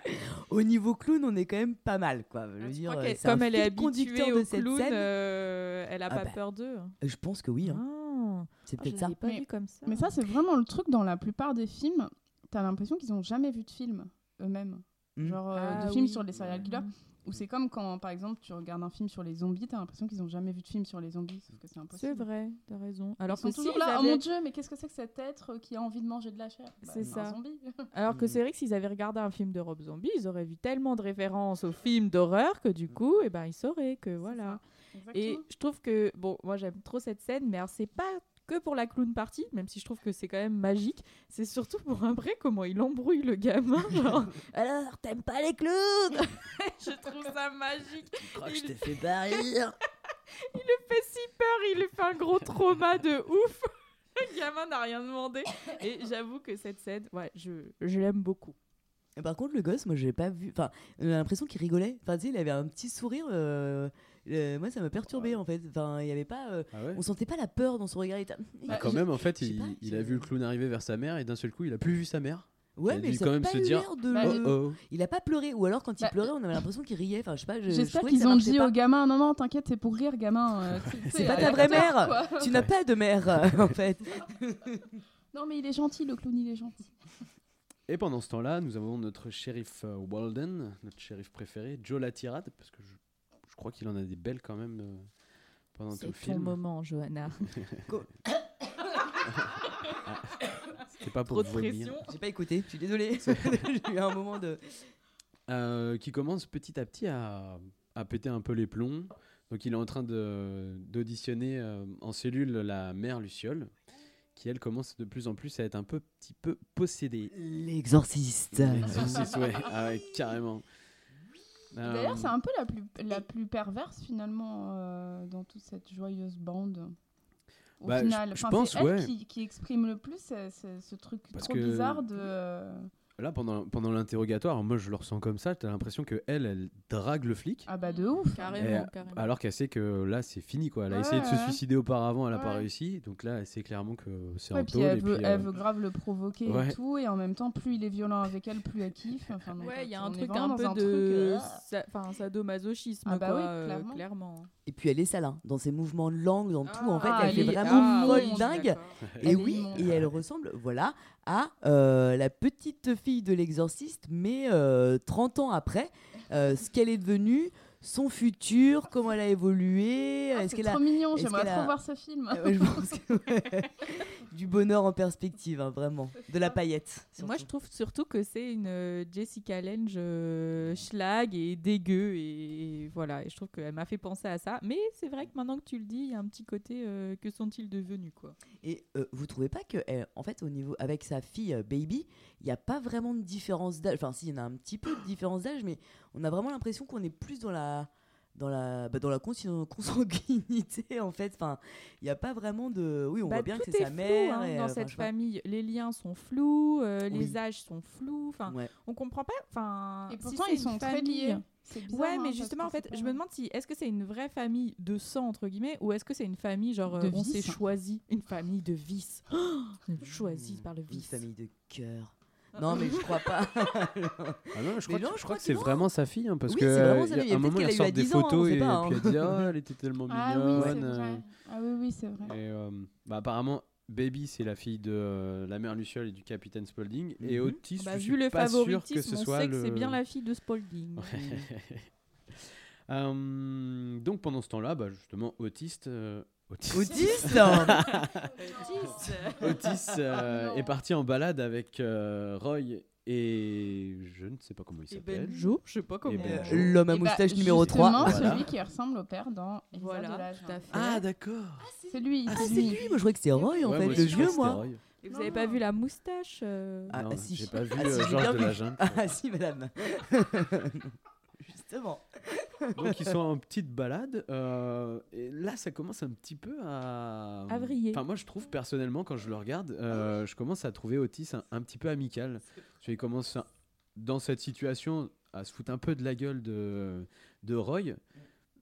au niveau clown, on est quand même pas mal. Quoi. Je, veux je dire, euh, comme elle est habituée de au cette clown, scène. euh, elle a Ah pas bah. peur d'eux. Je pense que oui. hein. Ah. C'est Ah, peut-être ça. pas Mais- vu comme ça. Mais ça, c'est vraiment le truc dans la plupart des films. T'as l'impression qu'ils ont jamais vu de film eux-mêmes. Mm. Genre euh, Ah de films oui. sur les serial killers. Ou c'est comme quand, par exemple, tu regardes un film sur les zombies, t'as l'impression qu'ils ont jamais vu de film sur les zombies, sauf que c'est impossible. C'est vrai, t'as raison. Alors Ils sont que si, toujours ils là, oh avaient- mon dieu, mais qu'est-ce que c'est que cet être qui a envie de manger de la chair? Bah, C'est un ça. zombie. [LAUGHS] Alors que c'est vrai que s'ils avaient regardé un film de Rob Zombie, ils auraient vu tellement de références aux films d'horreur que du coup, eh ben, ils sauraient que voilà. Et je trouve que, bon, moi j'aime trop cette scène, mais alors c'est pas que pour la clown party, même si je trouve que c'est quand même magique, c'est surtout pour un vrai comment il embrouille le gamin. [LAUGHS] Genre, alors t'aimes pas les clowns? [LAUGHS] Je trouve ça magique. crois que Il- je t'ai fait pas rire [LAUGHS] il le fait si peur, il lui fait un gros trauma de ouf. Le gamin n'a rien demandé. Et j'avoue que cette scène, ouais, je, je l'aime beaucoup. Et Par contre, le gosse, moi, j'ai pas vu. Enfin, on a l'impression qu'il rigolait. Enfin, tu sais, il avait un petit sourire. euh, euh, moi, ça m'a perturbé en fait. Enfin, il y avait pas. euh, Ah ouais On sentait pas la peur dans son regard. Il était- Bah, quand même, en fait, je il, pas, il a vu le clown arriver vers sa mère et d'un seul coup, il a plus vu sa mère. Ouais, il a mais dû ça quand a même pas se dire de. Bah, oh oh. Il a pas pleuré. Ou alors, quand il Bah, pleurait, on avait l'impression qu'il riait. Enfin, je sais pas. je- je J'espère que qu'ils ont dit pas. au gamin non non t'inquiète c'est pour rire gamin euh, C'est pas ta vraie mère. quoi. Tu n'as pas de mère, [LAUGHS] en fait. non mais il est gentil le clown il est gentil Et pendant ce temps-là, nous avons notre shérif euh, Walden, notre shérif préféré, Joe la tirade, parce que je, je crois qu'il en a des belles quand même euh, pendant tout C'est le ton film. moment, Johanna. [LAUGHS] C'était pas pour Trop de vomir. pression. J'ai pas écouté. Je suis désolé. [LAUGHS] J'ai eu un moment de. Euh, qui commence petit à petit à, à péter un peu les plombs. Donc il est en train de- d'auditionner euh, en cellule la mère Luciole, qui elle commence de plus en plus à être un peu, petit peu possédée. L'exorciste. L'exorciste, ouais, ah ouais, carrément. d'ailleurs Euh, c'est un peu la plus la plus perverse finalement euh, dans toute cette joyeuse bande au Bah, final je Enfin, pense, c'est elle ouais. qui, qui exprime le plus ce, ce- ce truc Parce trop que- bizarre de euh, Là, pendant, pendant l'interrogatoire, moi je le ressens comme ça, t'as l'impression que elle, elle drague le flic. ah bah de ouf Carrément, Et- carrément. Alors qu'elle sait que là c'est fini quoi. Elle a Ouais, essayé de se ouais. suicider auparavant, elle a pas Ouais. réussi. Donc là elle sait clairement que c'est Ouais, un puis tôle. elle, et veut, puis, elle euh, veut grave le provoquer ouais. et tout, et en même temps, plus il est violent avec elle, plus elle kiffe. Enfin, donc, Ouais, il y a on un est truc vraiment un peu de euh, sa- enfin, sadomasochisme, Ah bah quoi, oui, euh, clairement. clairement. Et puis elle est sale, hein, dans ses mouvements de langue, dans tout. En fait, Ah, elle fait elle est- vraiment ah, folle oui, je suis dingue. d'accord. Et Elle est oui, immonde. et elle ressemble, voilà, à euh, la petite fille de l'exorciste, mais euh, 30 ans après, euh, ce qu'elle est devenue, son futur, comment elle a évolué. Ah, est-ce c'est qu'elle trop a, mignon, j'aimerais trop a- voir ce film. Euh, ouais, je pense [LAUGHS] que, ouais. Du bonheur en perspective, hein, vraiment. De la paillette. Moi, je trouve surtout que c'est une euh, Jessica Lange euh, schlag et dégueu et, et voilà. Et je trouve qu'elle m'a fait penser à ça. Mais c'est vrai que maintenant que tu le dis, il y a un petit côté euh, que sont-ils devenus quoi. Et euh, vous trouvez pas que, en fait, au niveau avec sa fille euh, Baby, il n'y a pas vraiment de différence d'âge. Enfin, si, il y en a un petit peu de différence d'âge, mais on a vraiment l'impression qu'on est plus dans la dans la bah, dans la consanguinité [LAUGHS] en fait. Enfin, il n'y a pas vraiment de. Oui, on Bah, voit bien que c'est est sa flou, mère. hein, et, dans euh, cette famille. Les liens sont flous, euh, Oui. les âges sont flous. Enfin, Ouais. on comprend pas. Enfin, Et pourtant, c'est ils une sont très liés. C'est bizarre, ouais, hein, mais parce justement, en fait, je me demande si est-ce que c'est une vraie famille de sang entre guillemets, ou est-ce que c'est une famille genre De euh, on vice. s'est choisi, une famille de vice, [GASPS] choisie par le Une vice. famille de cœur. Non, mais je crois pas. [LAUGHS] Ah non, je Mais crois, non, que, je je crois crois que c'est que vraiment sa fille, hein, parce Oui, que c'est vraiment euh, sa y a fille. un moment eu sort des 10 ans, on photos et, pas, puis hein. elle dit oh elle était tellement Ah oui, c'est mignonne. vrai. euh, Ah oui, oui, c'est vrai. Et euh, bah, apparemment, Baby, c'est la fille de euh, la mère Luciole et du capitaine Spaulding. Et Mhm. Otis, Bah, je vu suis le pas sûr que ce on soit sait que le... c'est bien la fille de Spaulding. [LAUGHS] Euh, donc pendant ce temps-là, bah, justement, Autiste... [LAUGHS] euh, Autiste Otis euh, est parti en balade avec euh, Roy et je ne sais pas comment il Et s'appelle. Benjo, je sais pas comment. Euh, L'homme à Et bah, moustache numéro 3. justement, Voilà. celui qui ressemble au père dans Voilà, de l'âge. Ah d'accord. C'est lui, Ah, c'est c'est lui. lui. Moi, je croyais que c'était Roy, en Ouais, fait. moi le vieux, moi. Roy. Et vous avez pas vu la moustache euh, Ah, non, ah, si. j'ai pas vu Ah, euh, si, j'ai Georges bien de vu. la Jungle. Ah, si, madame. [LAUGHS] [LAUGHS] Justement. Donc ils sont [LAUGHS] en petite balade. euh, et là, ça commence un petit peu à. À vriller. Enfin, moi, je trouve personnellement, quand je le regarde, euh, je commence à trouver Otis un, un petit peu amical. Qu'il commence à- dans cette situation à se foutre un peu de la gueule de, de Roy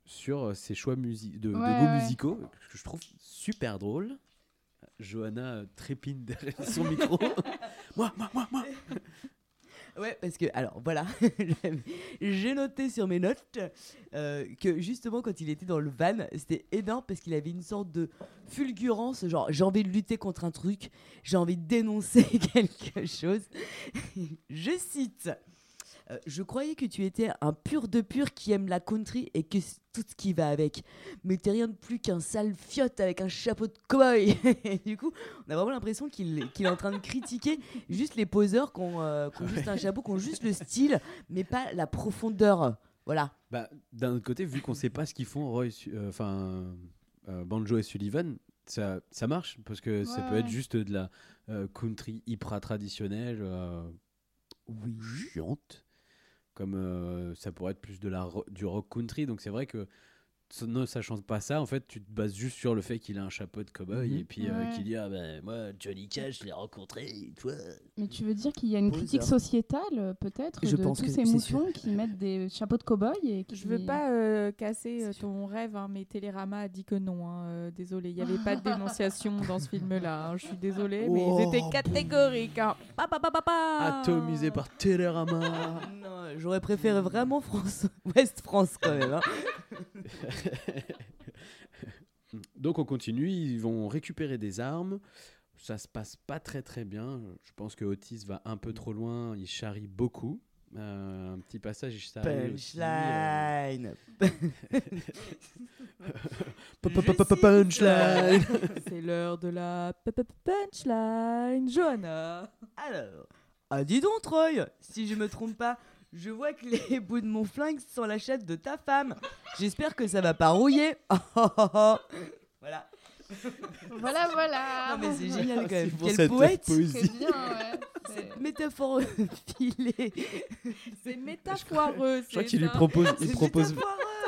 sur ses choix musi- de, de Ouais, goûts ouais. musicaux, que je trouve super drôle. Johanna euh, trépine derrière son micro. [LAUGHS] moi, moi, moi, moi. Ouais, parce que, alors voilà, [LAUGHS] j'ai noté sur mes notes euh, que justement quand il était dans le van, c'était énorme parce qu'il avait une sorte de fulgurance, genre j'ai envie de lutter contre un truc, j'ai envie de dénoncer [LAUGHS] quelque chose. je cite Euh, je croyais que tu étais un pur de pur qui aime la country et que tout ce qui va avec. Mais t'es rien de plus qu'un sale fiotte avec un chapeau de cow-boy. [LAUGHS] Du coup, on a vraiment l'impression qu'il est en train de critiquer juste les poseurs qui ont, euh, ont juste un chapeau, qui ont juste le style, mais pas la profondeur. Voilà. Bah, d'un autre côté, vu qu'on sait pas ce qu'ils font, Roy, euh, enfin euh, Banjo et Sullivan, ça, ça marche parce que ça peut être juste de la euh, country hyper traditionnelle, euh, chiante, comme euh, ça pourrait être plus de la du rock country. Donc c'est vrai que ne sachant pas ça, en fait, tu te bases juste sur le fait qu'il a un chapeau de cowboy Mhm. et puis euh, Ouais. qu'il dit ah ben moi Johnny Cash, je l'ai rencontré, tu vois. Mais tu veux dire qu'il y a une Poseur. critique sociétale, euh, peut-être, Je de pense tous que ces sûr. moutons qui mettent des chapeaux de cow-boy et qui... Je veux pas euh, casser euh, ton rêve, hein, mais Télérama a dit que non. hein, euh, désolé, il n'y avait pas de dénonciation dans ce film-là. hein, je suis désolée, mais Oh, ils étaient catégoriques. hein. Pa, pa, pa. Atomisé par Télérama. Non, j'aurais préféré vraiment France, Ouest France quand même. [LAUGHS] [LAUGHS] Donc on continue, ils vont récupérer des armes. Ça se passe pas très très bien. Je pense que Otis va un peu trop loin. Il charrie beaucoup. Euh, un petit passage, il charrie aussi, euh, [LAUGHS] Punchline. Punchline. C'est l'heure de la punchline. Johanna. Alors, ah dis donc Troy, si je me trompe pas, je vois que les [LAUGHS] bouts de mon flingue sont la chatte de ta femme. J'espère que ça va pas rouiller. [LAUGHS] voilà. Voilà, voilà Non mais c'est génial quand même. Pour Quel cette poète. C'est bien, ouais. C'est- Cette métaphore filée. C'est [LAUGHS] métaphoreux. Je crois qu'il lui propose, il propose,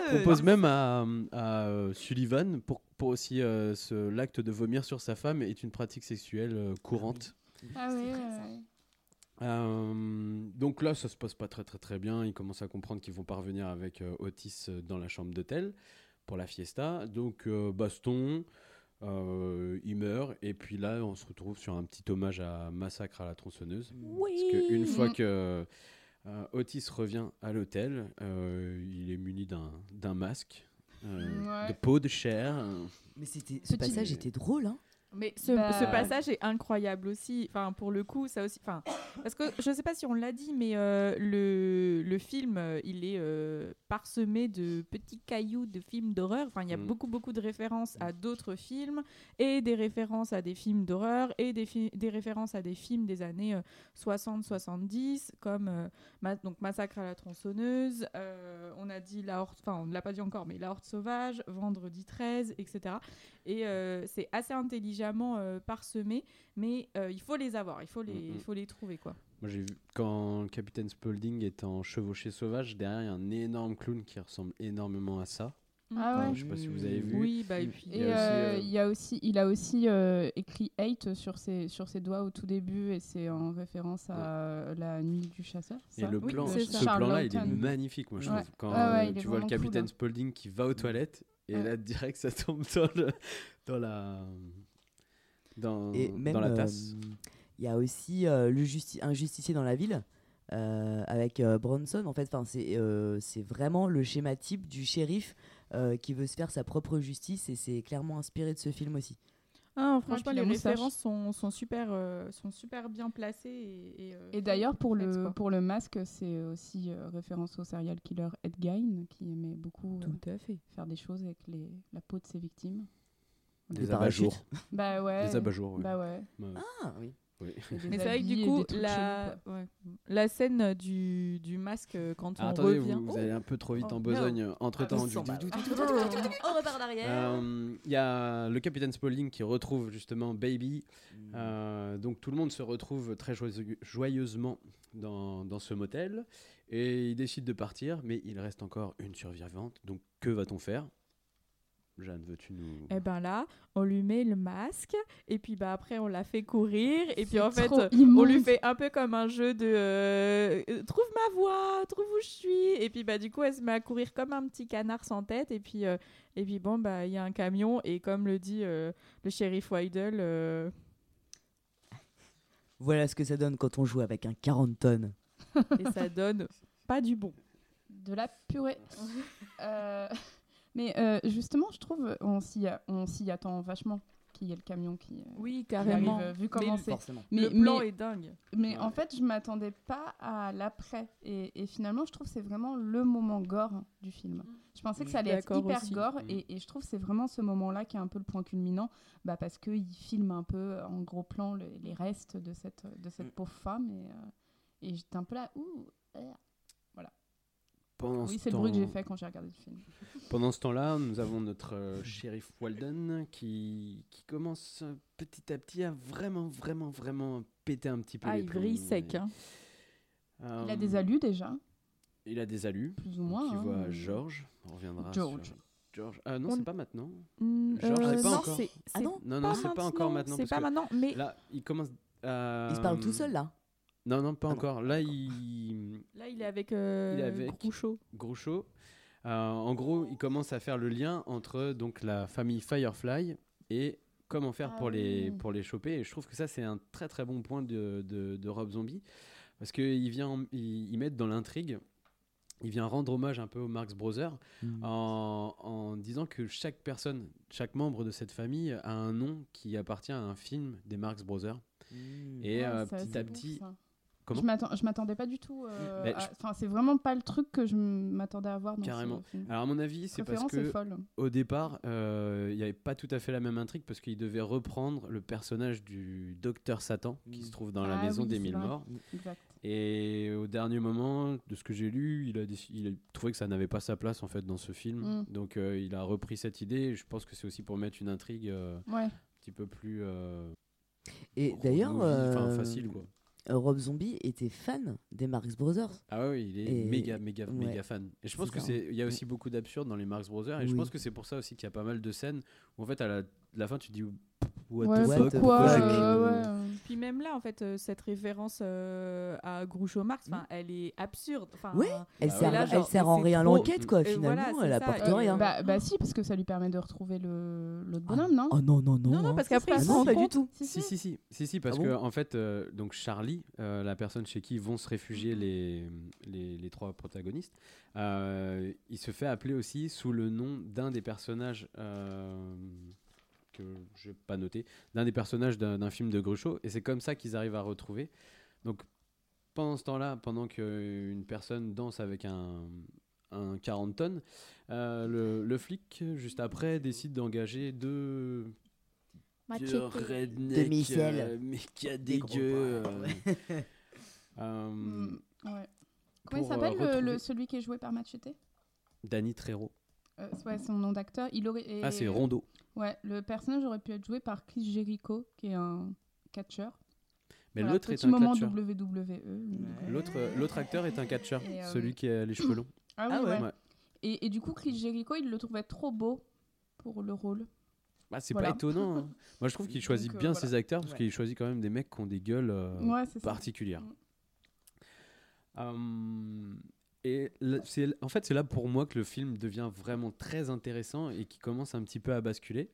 propose même à, à, euh, Sullivan pour, pour aussi euh, ce, l'acte de vomir sur sa femme est une pratique sexuelle euh, courante. Ah oui, ouais. Euh, donc là, ça se passe pas très très très bien. Ils commencent à comprendre qu'ils vont parvenir avec euh, Otis euh, dans la chambre d'hôtel pour la fiesta. Donc euh, baston, euh, il meurt et puis là, on se retrouve sur un petit hommage à Massacre à la tronçonneuse. Oui. Parce qu'une fois Mhm. que euh, Otis revient à l'hôtel, euh, il est muni d'un d'un masque. euh, Ouais. de peau de chair. Mais c'était, ce Petit- passage était drôle, hein. Mais ce, Bah, ce passage est incroyable aussi. Enfin, pour le coup, ça aussi. Enfin, parce que je sais pas si on l'a dit, mais euh, le, le film, euh, il est euh, parsemé de petits cailloux de films d'horreur. Enfin, il y a Mm. beaucoup, beaucoup de références à d'autres films et des références à des films d'horreur et des, des références à des films des années euh, 60-70, comme euh, Ma- donc Massacre à la tronçonneuse. euh, on a dit la horte, enfin, on ne l'a pas dit encore, mais la horte sauvage, Vendredi 13, etc. Et euh, c'est assez intelligemment euh, parsemé, mais euh, il faut les avoir, il faut les, Mhm. il faut les trouver quoi. Moi, j'ai vu quand le capitaine Spaulding est en chevauché sauvage, derrière, il y a un énorme clown qui ressemble énormément à ça. Ah ouais. Je sais pas si vous avez vu. Oui, bah et puis Il y Et a aussi, euh, il, y a aussi, il a aussi euh, écrit Hate sur ses, sur ses doigts au tout début, et c'est en référence à la nuit du chasseur. Et le plan, ce plan-là, il est magnifique, moi je Ouais. trouve. Quand est tu vois le capitaine cool. Spaulding qui va aux toilettes et Ouais. là [LAUGHS] direct ça tombe dans, le, dans la dans, Et même, dans la euh, tasse. il y a aussi euh, le justi- un justicier dans la ville euh, avec euh, Bronson. En fait, c'est euh, vraiment le schéma type du shérif euh, qui veut se faire sa propre justice et c'est clairement inspiré de ce film aussi. Ah, franchement, puis la les moustache. références sont, sont, super, euh, sont super bien placées. Et, et, euh, Et d'ailleurs, pour le, quoi. pour le masque, c'est aussi euh, référence au serial killer Ed Gein, qui aimait beaucoup euh, à fait. faire des choses avec les, la peau de ses victimes. Des abat-jours. Bah ouais. Des abat-jours, ouais. Bah ouais. Ouais. Ah oui. Oui. Mais c'est vrai que du coup, la, ouais. la scène du, du masque euh, quand Ah, on attendez, revient. vous, vous allez un peu trop vite Oh, en no. besogne. Entre temps, On repart d'arrière. Euh, il y a le capitaine Spaulding qui retrouve justement Baby. Mm. Euh, donc tout le monde se retrouve très joyeusement dans, dans ce motel et il décide de partir, mais il reste encore une survivante. Donc que va-t-on faire? Jeanne, veux-tu nous... Et ben là, on lui met le masque et puis bah après on la fait courir et puis en fait euh, on lui fait un peu comme un jeu de euh, euh, trouve ma voix, trouve où je suis et puis bah du coup elle se met à courir comme un petit canard sans tête et puis euh, et puis bon bah il y a un camion et comme le dit euh, le shérif Weidel euh, Voilà ce que ça donne quand on joue avec un 40 tonnes. et ça donne pas du bon. De la purée. [LAUGHS] Euh, mais euh, justement, je trouve on s'y on s'y attend vachement. qu'il y ait le camion qui. euh, Oui, qui carrément. arrive, euh, vu Mais comment c'est. Forcément. le plan est dingue. Mais en fait, je m'attendais pas à l'après. Et, et finalement, je trouve que c'est vraiment le moment gore du film. Je pensais que ça allait être hyper aussi. gore. Mm. Et, et je trouve que c'est vraiment ce moment-là qui est un peu le point culminant. Bah, parce qu'il filme un peu en gros plan le- les restes de cette, de cette Mm. pauvre femme. Et, euh, et j'étais un peu là. Ouh, euh. Pendant Oui, ce c'est le bruit que j'ai fait quand j'ai regardé le film. Pendant ce temps-là, nous avons notre euh, shérif Walden qui, qui commence euh, petit à petit à vraiment, vraiment, vraiment péter un petit peu Ah, les il plombs. vrille sec. Et, hein. euh, Il a des alus déjà. Il a des alus. Plus ou moins, Qui hein. voit George. On reviendra George. sur George. Ah non, On- c'est pas maintenant. Mm, George, euh, c'est pas non, encore. c'est- Ah non Non, non, c'est pas encore maintenant. C'est pas que maintenant, mais Là, il commence. Il se parle tout seul là Non, non, pas Ah non. encore. Là, il. là, il est avec, euh, Il est avec- Groucho. Groucho. Euh, en gros, il commence à faire le lien entre donc la famille Firefly et comment faire Ah pour, les, oui. pour les choper. Et je trouve que ça, c'est un très très bon point de, de, de Rob Zombie. Parce qu'il vient, en- il, il met dans l'intrigue, il vient rendre hommage un peu aux Marx Brothers Mm. en, en disant que chaque personne, chaque membre de cette famille a un nom qui appartient à un film des Marx Brothers. Mm. Et Ouais, euh, petit à petit. Comment je m'attendais pas du tout. euh, je- c'est vraiment pas le truc que je m'attendais à voir dans Carrément. ce film. Alors à mon avis, c'est parce que folle. au départ, euh, il n'y avait pas tout à fait la même intrigue parce qu'il devait reprendre le personnage du docteur Satan qui se trouve dans la Ah maison oui, des mille morts. Exact. Et au dernier moment, de ce que j'ai lu, il a, déc- il a trouvé que ça n'avait pas sa place en fait dans ce film. Mm. Donc euh, il a repris cette idée. Je pense que c'est aussi pour mettre une intrigue euh, Ouais. un petit peu plus euh, Et d'ailleurs, euh, facile quoi. Rob Zombie était fan des Marx Brothers. Ah ouais, oui, il est Et- méga, méga, ouais. méga fan. Et je pense que c'est, il y a aussi beaucoup d'absurdes dans les Marx Brothers. Et je pense que c'est pour ça aussi qu'il y a pas mal de scènes où en fait à la, la fin tu te Ouais, euh, ouais, euh, Puis même là, en fait, euh, cette référence euh, à Groucho Marx, enfin, elle est absurde. Enfin, Ouais, elle sert, elle sert en rien l'enquête, quoi. Finalement, voilà, elle ça. apporte rien. Bah, bah si, parce que ça lui permet de retrouver le- l'autre Ah, bonhomme, non Oh non, non, non. Non, non, parce qu'après, Ah non, pas du tout. Si, si, si, si, si, parce Ah que en fait, euh, donc Charlie, euh, la personne chez qui vont se réfugier les, les, les trois protagonistes, euh, il se fait appeler aussi sous le nom d'un des personnages euh, que je n'ai pas noté, d'un des personnages d'un film de Gruchot, et c'est comme ça qu'ils arrivent à retrouver. Donc pendant ce temps-là, pendant qu'une personne danse avec un, un 40 tonnes, euh, le, le flic, juste après, décide d'engager deux Machete. deux rednecks, euh, gros dégueux. euh, [LAUGHS] euh, Mm, ouais. Comment il euh, s'appelle le, celui qui est joué par Machete? Danny Trejo. Euh, Ouais, son nom d'acteur. Il aurait. et- Ah, c'est Rondo. Ouais, le personnage aurait pu être joué par Chris Jericho, qui est un catcheur. Mais Voilà, l'autre est un moment catcheur. WWE. L'autre, euh, l'autre acteur est un catcheur, euh, celui qui a les [COUGHS] cheveux longs. Ah oui, Ah ouais. Et, et du coup, Chris Jericho, il le trouvait trop beau pour le rôle. Bah, c'est Voilà. pas étonnant. hein. [LAUGHS] Moi, je trouve qu'il choisit Donc, euh, bien voilà. ses acteurs parce Ouais. qu'il choisit quand même des mecs qui ont des gueules euh, Ouais, c'est ça. particulières. Mm. Et c'est, en fait, c'est là pour moi que le film devient vraiment très intéressant et qui commence un petit peu à basculer.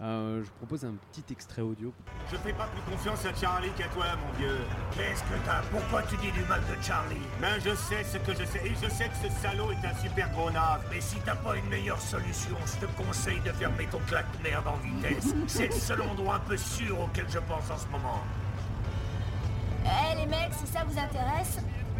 Euh, je propose un petit extrait audio. Je fais pas plus confiance à Charlie qu'à toi, mon vieux. Qu'est-ce que t'as? Pourquoi tu dis du mal de Charlie? Ben, je sais ce que je sais, et je sais que ce salaud est un super gros naze. Mais si t'as pas une meilleure solution, je te conseille de fermer ton claque-merde en vitesse. C'est le seul endroit un peu sûr auquel je pense en ce moment. Eh les mecs, si ça vous intéresse,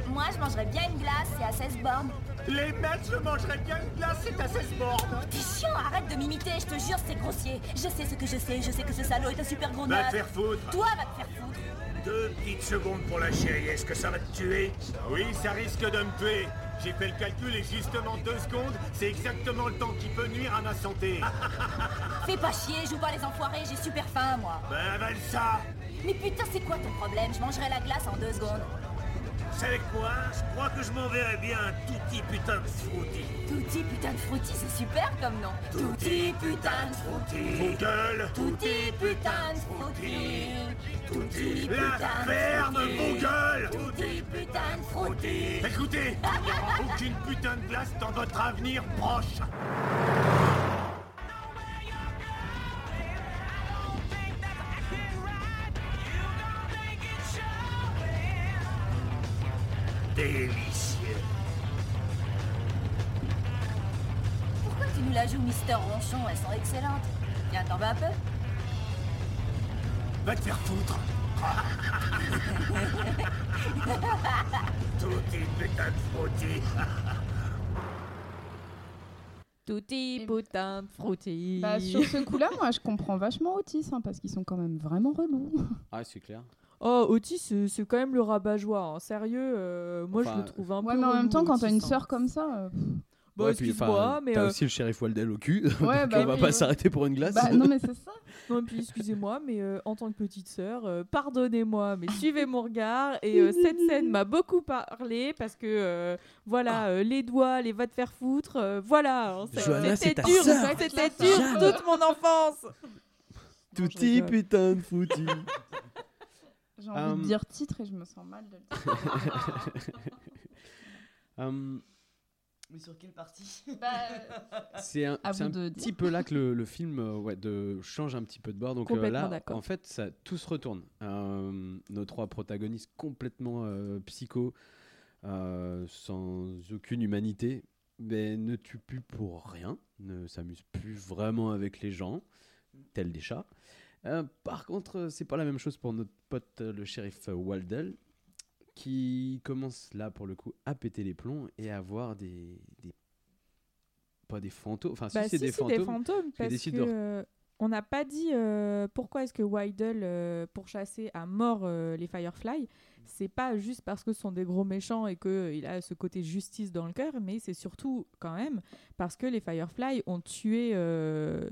moi je mangerais bien une glace, c'est à 16 bornes. Les mecs, je mangerais bien une glace, c'est à 16 bornes. T'es chiant, arrête de m'imiter, je te jure, c'est grossier. Je sais ce que je sais, je sais que ce salaud est un super gros Va te faire foutre. Toi, va te faire foutre. Deux petites secondes pour la chérie, est-ce que ça va te tuer? Oui, ça risque de me tuer. J'ai fait le calcul et justement deux secondes, c'est exactement le temps qui peut nuire à ma santé. [LAUGHS] Fais pas chier, joue pas les enfoirés, j'ai super faim, moi. Ben avale ça Mais putain, c'est quoi ton problème? Je mangerai la glace en deux secondes. Vous savez quoi? Je crois que je m'enverrais bien un touti putain de fruity. Touti putain de frutti, c'est super comme nom. Touti putain de frutti. Gueules Touti putain de frutti. Touti putain La ferme, frutti. gueules Touti putain de frutti. Écoutez, il n'y aura [LAUGHS] aucune putain de glace dans votre avenir proche. Délicieux. Pourquoi tu nous la joues, Mister Ronchon Elles sont excellentes. Tiens, t'en veux un peu Va te faire foutre [LAUGHS] Tout est putain de frottis Tutti putain de frutti. Bah, sur ce coup-là, moi, je comprends vachement Otis, hein, parce qu'ils sont quand même vraiment relous. Ah, c'est clair. Oh, Otis, c'est c'est quand même le rabat-joie. hein. Sérieux, euh, moi je le trouve un Ouais, peu. mais en même temps, quand t'as une hein. sœur comme ça. euh, Bah, Ouais, excuse-moi, mais. T'as euh, aussi le shérif Waldell au cul. Ouais, [LAUGHS] donc bah on va pas ouais. s'arrêter pour une glace. Bah, non, mais c'est ça. [LAUGHS] Non, puis excusez-moi, mais euh, en tant que petite sœur, euh, pardonnez-moi, mais suivez mon regard. Et euh, [LAUGHS] cette scène m'a beaucoup parlé parce que, euh, voilà, euh, les doigts, les va te faire foutre, euh, voilà. hein, C'était ta dur, c'était dur Jeanne. toute mon enfance. Rigole. putain de foutu. J'ai envie Hum. de dire titre et je me sens mal de le dire. [LAUGHS] Hum, Mais sur quelle partie? Bah, [LAUGHS] c'est un, un petit dire. peu là que le, le film euh, ouais, de, change un petit peu de bord. Donc euh, là, en fait, ça, tout se retourne. Euh, nos trois protagonistes complètement euh, psycho, euh, sans aucune humanité, mais ne tuent plus pour rien, ne s'amusent plus vraiment avec les gens, tels des chats. Euh, par contre, euh, c'est pas la même chose pour notre pote euh, le shérif Waldell, qui commence là pour le coup à péter les plombs et à avoir des, des pas des fantômes, enfin Bah, si c'est si, des, si, fantômes, des fantômes, qui parce que de- on n'a pas dit euh, pourquoi est-ce que Wydell euh, pourchassait à mort euh, les Firefly. C'est pas juste parce que ce sont des gros méchants et qu'il a ce côté justice dans le cœur, mais c'est surtout quand même parce que les Firefly ont tué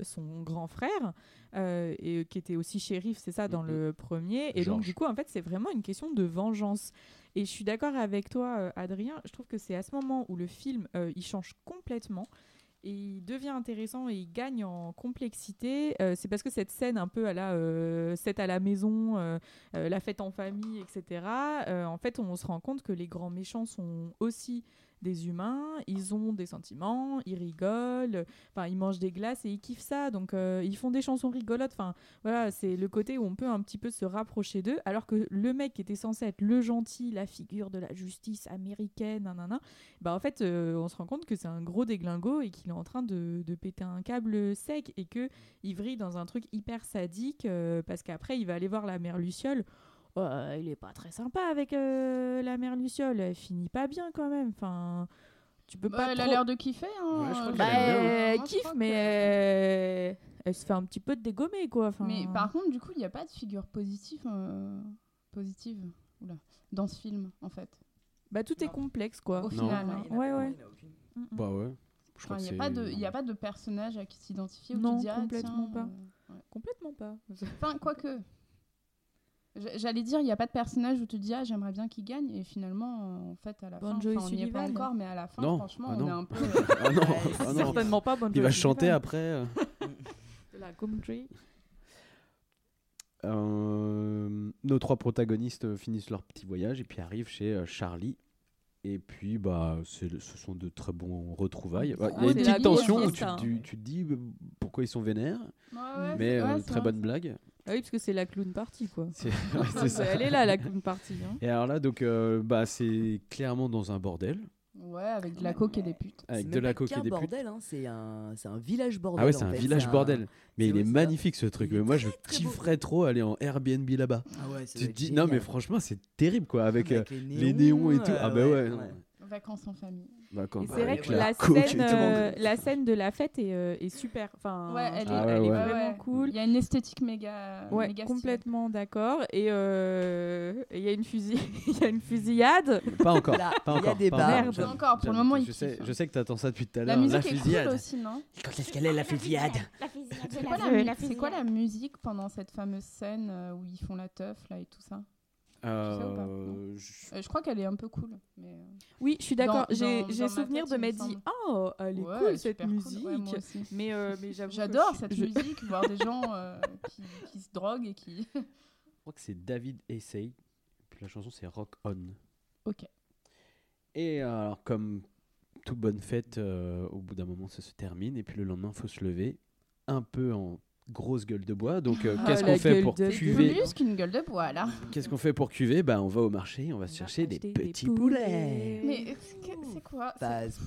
son grand frère, et, qui était aussi shérif, c'est ça, dans Mhm. le premier. Et donc, du coup, en fait, c'est vraiment une question de vengeance. Et je suis d'accord avec toi, Adrien. Je trouve que c'est à ce moment où le film il change complètement et il devient intéressant et il gagne en complexité. Euh, c'est parce que cette scène un peu à la euh, à la maison, euh, euh, la fête en famille, etc. en fait, on se rend compte que les grands méchants sont aussi des humains, ils ont des sentiments, ils rigolent, enfin ils mangent des glaces et ils kiffent ça, donc euh, ils font des chansons rigolotes. Enfin voilà, c'est le côté où on peut un petit peu se rapprocher d'eux, alors que le mec qui était censé être le gentil, la figure de la justice américaine, nanana, bah en fait euh, on se rend compte que c'est un gros déglingo et qu'il est en train de, de péter un câble sec et que il vrille dans un truc hyper sadique euh, parce qu'après il va aller voir la mère Luciole. Ouais, il est pas très sympa avec euh, la mère Luciole, elle finit pas bien quand même. Enfin, tu peux Bah, pas elle a trop- l'air de kiffer. Hein, Ouais, je crois euh, qu'elle bah, hein. elle je kiffe, mais que- euh, elle se fait un petit peu dégommer, quoi. Enfin, Mais par contre, du coup, il n'y a pas de figure positive, euh, positive oula, dans ce film, en fait. bah, tout est complexe, quoi. Au Non. final. hein. Ouais, ouais. Bah ouais. Je crois Enfin, Il que n'y a, pas c'est- de- il y a pas de personnage à qui s'identifier Non, tu dis, ah, complètement tiens, pas. euh, ouais. Complètement pas. Enfin, quoique. J'allais dire, il n'y a pas de personnage où tu te dis, ah, j'aimerais bien qu'il gagne, et finalement, euh, en fait, à la Bon fin, enfin, on n'y est pas encore, mais à la fin, Non, franchement, ah on est un peu. [LAUGHS] Ah non, Bah, ah non. certainement pas Bon Il va Jovi chanter Sullivan. après. euh. [LAUGHS] De la country. Euh, nos trois protagonistes euh, finissent leur petit voyage et puis arrivent chez euh, Charlie. Et puis, bah, le- ce sont de très bons retrouvaille. Bah, Il y a Ah, une petite tension où tu, tu- tu te dis euh, pourquoi ils sont vénères, Ouais, ouais, mais euh, très vrai, bonne blague. Ah oui, parce que c'est la clown party, quoi. [LAUGHS] C'est ouais, c'est ça. Elle est là, la clown party. hein. Et alors là, donc, euh, bah, c'est clairement dans un bordel Ouais, avec de la coke et des putes. avec C'est de la coque et des putes. bordel, hein, c'est un, c'est un village bordel. Ah ouais, c'est un fait, village un- bordel. Mais c'est- il est magnifique ce truc. Mais moi, je kifferais trop aller en Airbnb là-bas. Ah ouais, Tu te dis, non, mais franchement, c'est terrible quoi, avec, Avec euh, les les néons et tout. euh, Ah bah ouais. ouais, non. ouais. Vacances en famille. Bah, c'est vrai que la la scène, euh, la scène de la fête est, euh, est super. Enfin, Ouais, elle est, Ah ouais, elle est ouais. vraiment cool. Il y a une esthétique méga. Ouais, méga complètement d'accord. Et euh, il y a une fusil, [LAUGHS] il y a une fusillade. Pas encore. Là, Pas il y a encore. des pas bars. encore. Merde. J'aime- Pas encore, pour le moment, je il sais, je sais que t'attends ça depuis tout à La l'heure. musique est fusillade. cool aussi, non Quand est-ce qu'elle est la fusillade La C'est la quoi, la la la musique pendant cette fameuse scène euh, où ils font la teuf là et tout ça? Euh, je- Euh, Je crois qu'elle est un peu cool. Mais... euh, Oui, je suis d'accord. J'ai souvenir tête, de il m'être dit. Oh, elle est Ouais, cool cette cool. musique. Ouais. Mais, euh, mais J'adore cette je- musique, voir des gens euh, qui, qui se droguent et qui. [LAUGHS] je crois que c'est David Essay. Puis la chanson, c'est Rock On. ok. Et alors, comme toute bonne fête, euh, au bout d'un moment, ça se termine. Et puis le lendemain, faut se lever un peu en grosse gueule de bois. Donc, euh, Ah, qu'est-ce qu'on fait pour cuver Plus qu'une gueule de bois là. Qu'est-ce qu'on fait pour cuver? Bah, On va au marché, on va se chercher des petits poulets. Mais c'est quoi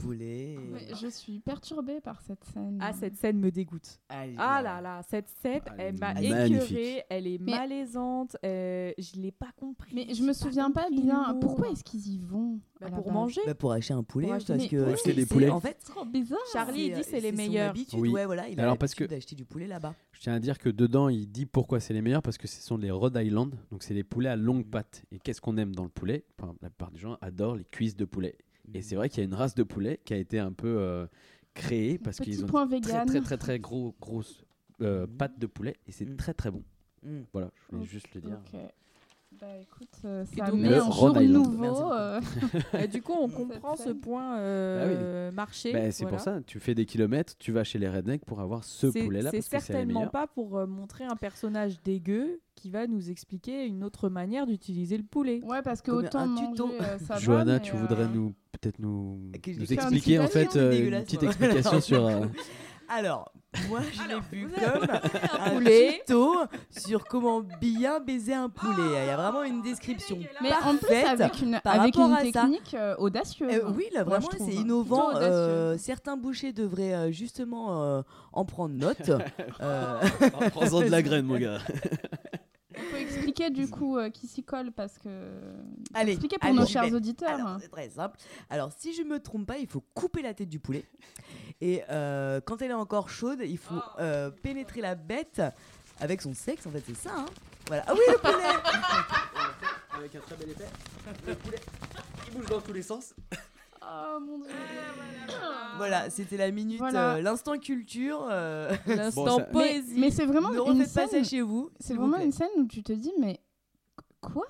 poulet. Je suis perturbée par cette scène. Ah, cette scène me dégoûte. Allez, Ah là là, cette scène, Elle est elle m'a écœurée, elle est Mais- malaisante, euh, je l'ai pas compris. Mais je j'ai me souviens pas bien. Pourquoi est-ce qu'ils y vont Bah, Pour manger. Bah, pour acheter un poulet, Pour acheter- parce que acheter des poulets. En fait, C'est trop bizarre. Charlie, il dit c'est les meilleurs. habitude, Oui. ouais, voilà, il a Alors, parce l'habitude que- d'acheter du poulet là-bas. Je tiens à dire que dedans, il dit pourquoi c'est les meilleurs parce que ce sont les Rhode Island, donc c'est les poulets à longue patte. Et qu'est-ce qu'on aime dans le poulet? Enfin, La plupart des gens adorent les cuisses de poulet. Et c'est vrai qu'il y a une race de poulet qui a été un peu euh, créée parce qu'ils ont point très très très très gros grosses euh, pattes de poulet et c'est Mhm. très très bon. Mm. Voilà, je voulais juste le dire. Bah écoute, euh, Et ça donc, met le un jour nouveau. euh, Et du coup, on [LAUGHS] comprend ce point euh, marché. Bah, c'est voilà. pour ça, tu fais des kilomètres, tu vas chez les rednecks pour avoir ce poulet-là C'est certainement pas pour euh, montrer un personnage dégueu qui va nous expliquer une autre manière d'utiliser le poulet. Ouais, parce que Comme autant un manger, tuto. euh, ça Johanna, tu euh, voudrais nous peut-être nous, nous expliquer en fait euh, une petite explication [LAUGHS] sur euh, Alors, moi, je l'ai vu comme un poulet. tuto sur comment bien baiser un poulet. Il y a vraiment une description Mais en plus, parfaite avec une, par avec rapport une à ça. technique euh, audacieuse. Euh, oui, là, Moi, vraiment, je trouve. c'est innovant. Euh, certains bouchers devraient euh, justement euh, en prendre note. [LAUGHS] Euh, Prends-en de la graine, mon gars. [LAUGHS] Expliquer du coup euh, qui s'y colle parce que. Allez, expliquer pour allez, nos chers vais. auditeurs. Alors, c'est très simple. Alors, si je me trompe pas, il faut couper la tête du poulet. Et euh, quand elle est encore chaude, il faut euh, pénétrer la bête avec son sexe. En fait, c'est ça. hein. voilà. Ah oui, le poulet Avec un très bel effet. Le poulet, il bouge dans tous les sens. Oh mon dieu. Voilà, c'était la minute, Voilà. euh, l'instant culture. euh, [LAUGHS] L'instant Bon, ça- Mais, poésie. mais c'est vraiment ne une refaites pas scène. ça chez vous. C'est s'il vous vraiment plaît. une scène où tu te dis mais quoi?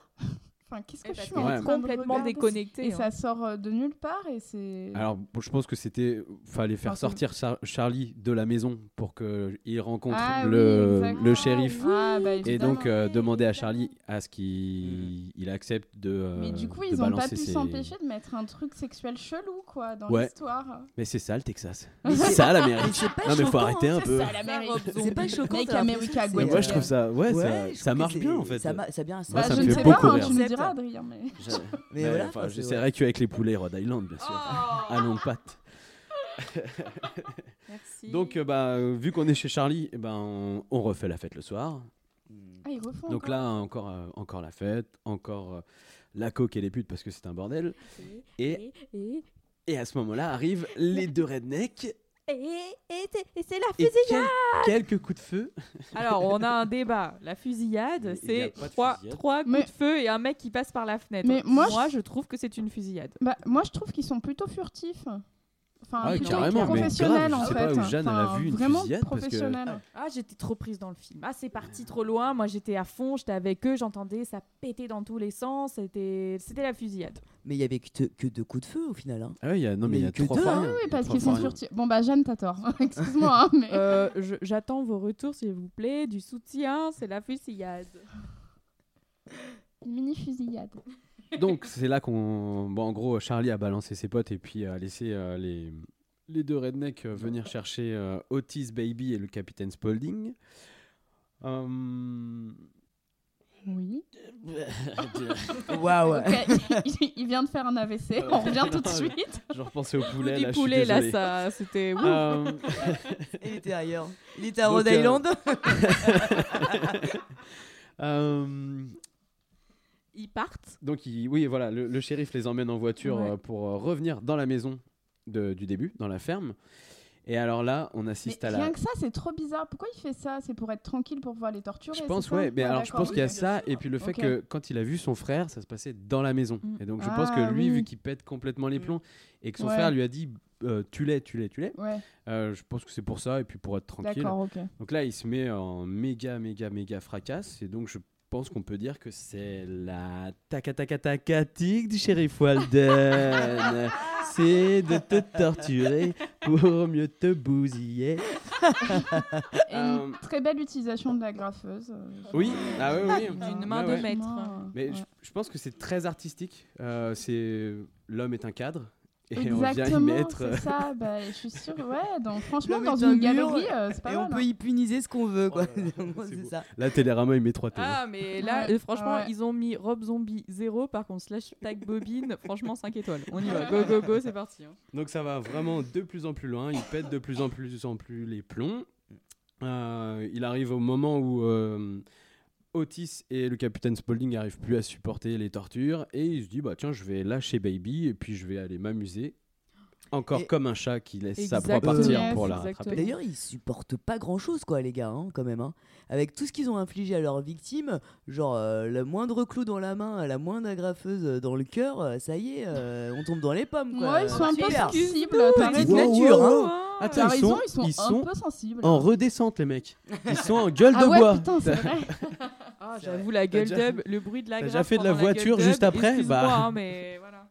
Enfin, qu'est-ce que je suis en est train de complètement regarder déconnectée, Et hein. ça sort euh, de nulle part et c'est. Alors, bon, je pense que c'était fallait faire Enfin, sortir Char- Charlie de la maison pour que il rencontre Ah le, le shérif. Ah, bah, Et donc euh, demander à Charlie à ce qu'il il accepte de. euh, Mais du coup, ils ont pas pu ses- s'empêcher de mettre un truc sexuel chelou, quoi, dans Ouais. l'histoire. Mais c'est ça le Texas. [LAUGHS] Mais C'est ça l'Amérique. pas Non mais faut arrêter un C'est peu. ça, l'Amérique. C'est pas choquant. Moi je trouve ça, ouais, ça, marche bien en fait. Ça, bien, ça Bah, me ne fait beaucoup hein, rire. Adrien. Mais... [LAUGHS] Je- [LAUGHS] Mais voilà, enfin, quoi, je c'est- sais avec avec les poulets Rhode Island bien sûr, Oh. à longue patte. [LAUGHS] Merci. Donc euh, bah euh, vu qu'on est chez Charlie, eh ben on, on refait la fête le soir. Ah, ils refont. Donc encore. là encore euh, encore la fête, encore euh, la coque et les putes parce que c'est un bordel. Et et, et à ce moment-là arrivent les deux rednecks et, et c'est- et c'est la et fusillade. quel- quelques coups de feu. Alors, on a un [LAUGHS] débat. La fusillade, c'est trois, coups Mais- de feu et un mec qui passe par la fenêtre. Mais moi, je trouve que c'est une fusillade. Bah, moi, je trouve qu'ils sont plutôt furtifs. Enfin, Ah carrément, mais professionnels grave, je en sais fait. pas où Jeanne, elle a vu une vraiment fusillade, parce que- professionnels. Ah, j'étais trop prise dans le film. Ah, c'est parti trop loin. Moi, j'étais à fond, j'étais avec eux, j'entendais ça péter dans tous les sens. C'était, c'était la fusillade. Mais il y avait que, que deux coups de feu au final. hein. Ah il y a non mais il y a que trois deux, fois hein. rien. Oui, parce qu'ils sont furtifs. Bon, bah, Jeanne, t'as tort. [LAUGHS] Excuse-moi, hein, mais. Euh, j'attends vos retours, s'il vous plaît. Du soutien, c'est la fusillade. Une mini fusillade. Donc c'est là qu'on bon en gros Charlie a balancé ses potes et puis a laissé euh, les les deux rednecks euh, venir chercher euh, Otis Baby et le capitaine Spaulding. Hum, Oui. [LAUGHS] Waouh. Ok, il, il vient de faire un AVC. On revient tout de [LAUGHS] suite. Je repensais au poulet là, je suis poulet, là, désolé. ça, c'était. ouf. Hum, [LAUGHS] Il était ailleurs. Il était à Donc, Rhode euh, Island. hum, Ils partent. donc il- oui voilà le, le shérif les emmène en voiture Ouais. euh, pour euh, revenir dans la maison de- du début dans la ferme. Et alors là on Mais assiste à rien la que ça, c'est trop bizarre. Pourquoi il fait ça? C'est pour être tranquille, pour pouvoir les torturer Je pense, ouais. Mais Ah, alors, je pense qu'il y a ça, et puis le fait que quand il a vu son frère, ça se passait dans la maison. Mm. Et donc, je pense Ah, que lui, oui. vu qu'il pète complètement les plombs, et que son Ouais. frère lui a dit euh, tu l'es, tu l'es, tu l'es, Ouais, euh, je pense que c'est pour ça, et puis pour être tranquille. Donc là, il se met en méga, méga, méga fracasse, et donc je pense qu'on peut dire que c'est la taca-taca-tacatique du shérif Walden. [LAUGHS] c'est de te torturer pour mieux te bousiller. [LAUGHS] Et Euh, une très belle utilisation de la graffeuse. euh, Oui, ah oui, oui. D'une main de maître. Mais ouais. je, je pense que c'est très artistique. Euh, c'est l'homme est un cadre et on vient y Exactement, mettre. euh, c'est ça. Bah, je suis sûre, ouais. Donc, franchement, dans une galerie, euh, c'est pas et mal. on hein. peut y puniser ce qu'on veut, quoi. [LAUGHS] c'est c'est beau. ça. Là, Télérama, il met trois télés. Ah, mais là, Ouais, euh, franchement, ouais. ils ont mis Rob Zombie 0. Par contre, slash tag bobine, [LAUGHS] franchement, 5 étoiles. On y va. Go, go, go, c'est parti. hein. Donc ça va vraiment de plus en plus loin, il pète de plus en plus en plus les plombs. Euh, il arrive au moment où euh, Otis et le capitaine Spaulding n'arrivent plus à supporter les tortures et il se dit bah tiens je vais lâcher Baby et puis je vais aller m'amuser. Encore Et- comme un chat qui laisse sa proie partir Yes, pour la exactement. rattraper. D'ailleurs, ils supportent pas grand chose, quoi, les gars, hein, quand même. hein. Avec tout ce qu'ils ont infligé à leurs victimes, genre euh, le moindre clou dans la main, la moindre agrafeuse dans le cœur, euh, ça y est, euh, on tombe dans les pommes, quoi. Ouais, ils sont un peu sensibles. Raison. nature, hein. Attends, T'as ils raison, sont, ils sont ils un sont peu sensibles. en redescente les mecs. Ils sont en gueule Ah de ouais, bois. putain, c'est vrai. [LAUGHS] Ah, j'avoue, la gueule déjà- dub, le bruit de la t'as déjà fait de la la voiture gueule juste après Bah. hein, mais voilà.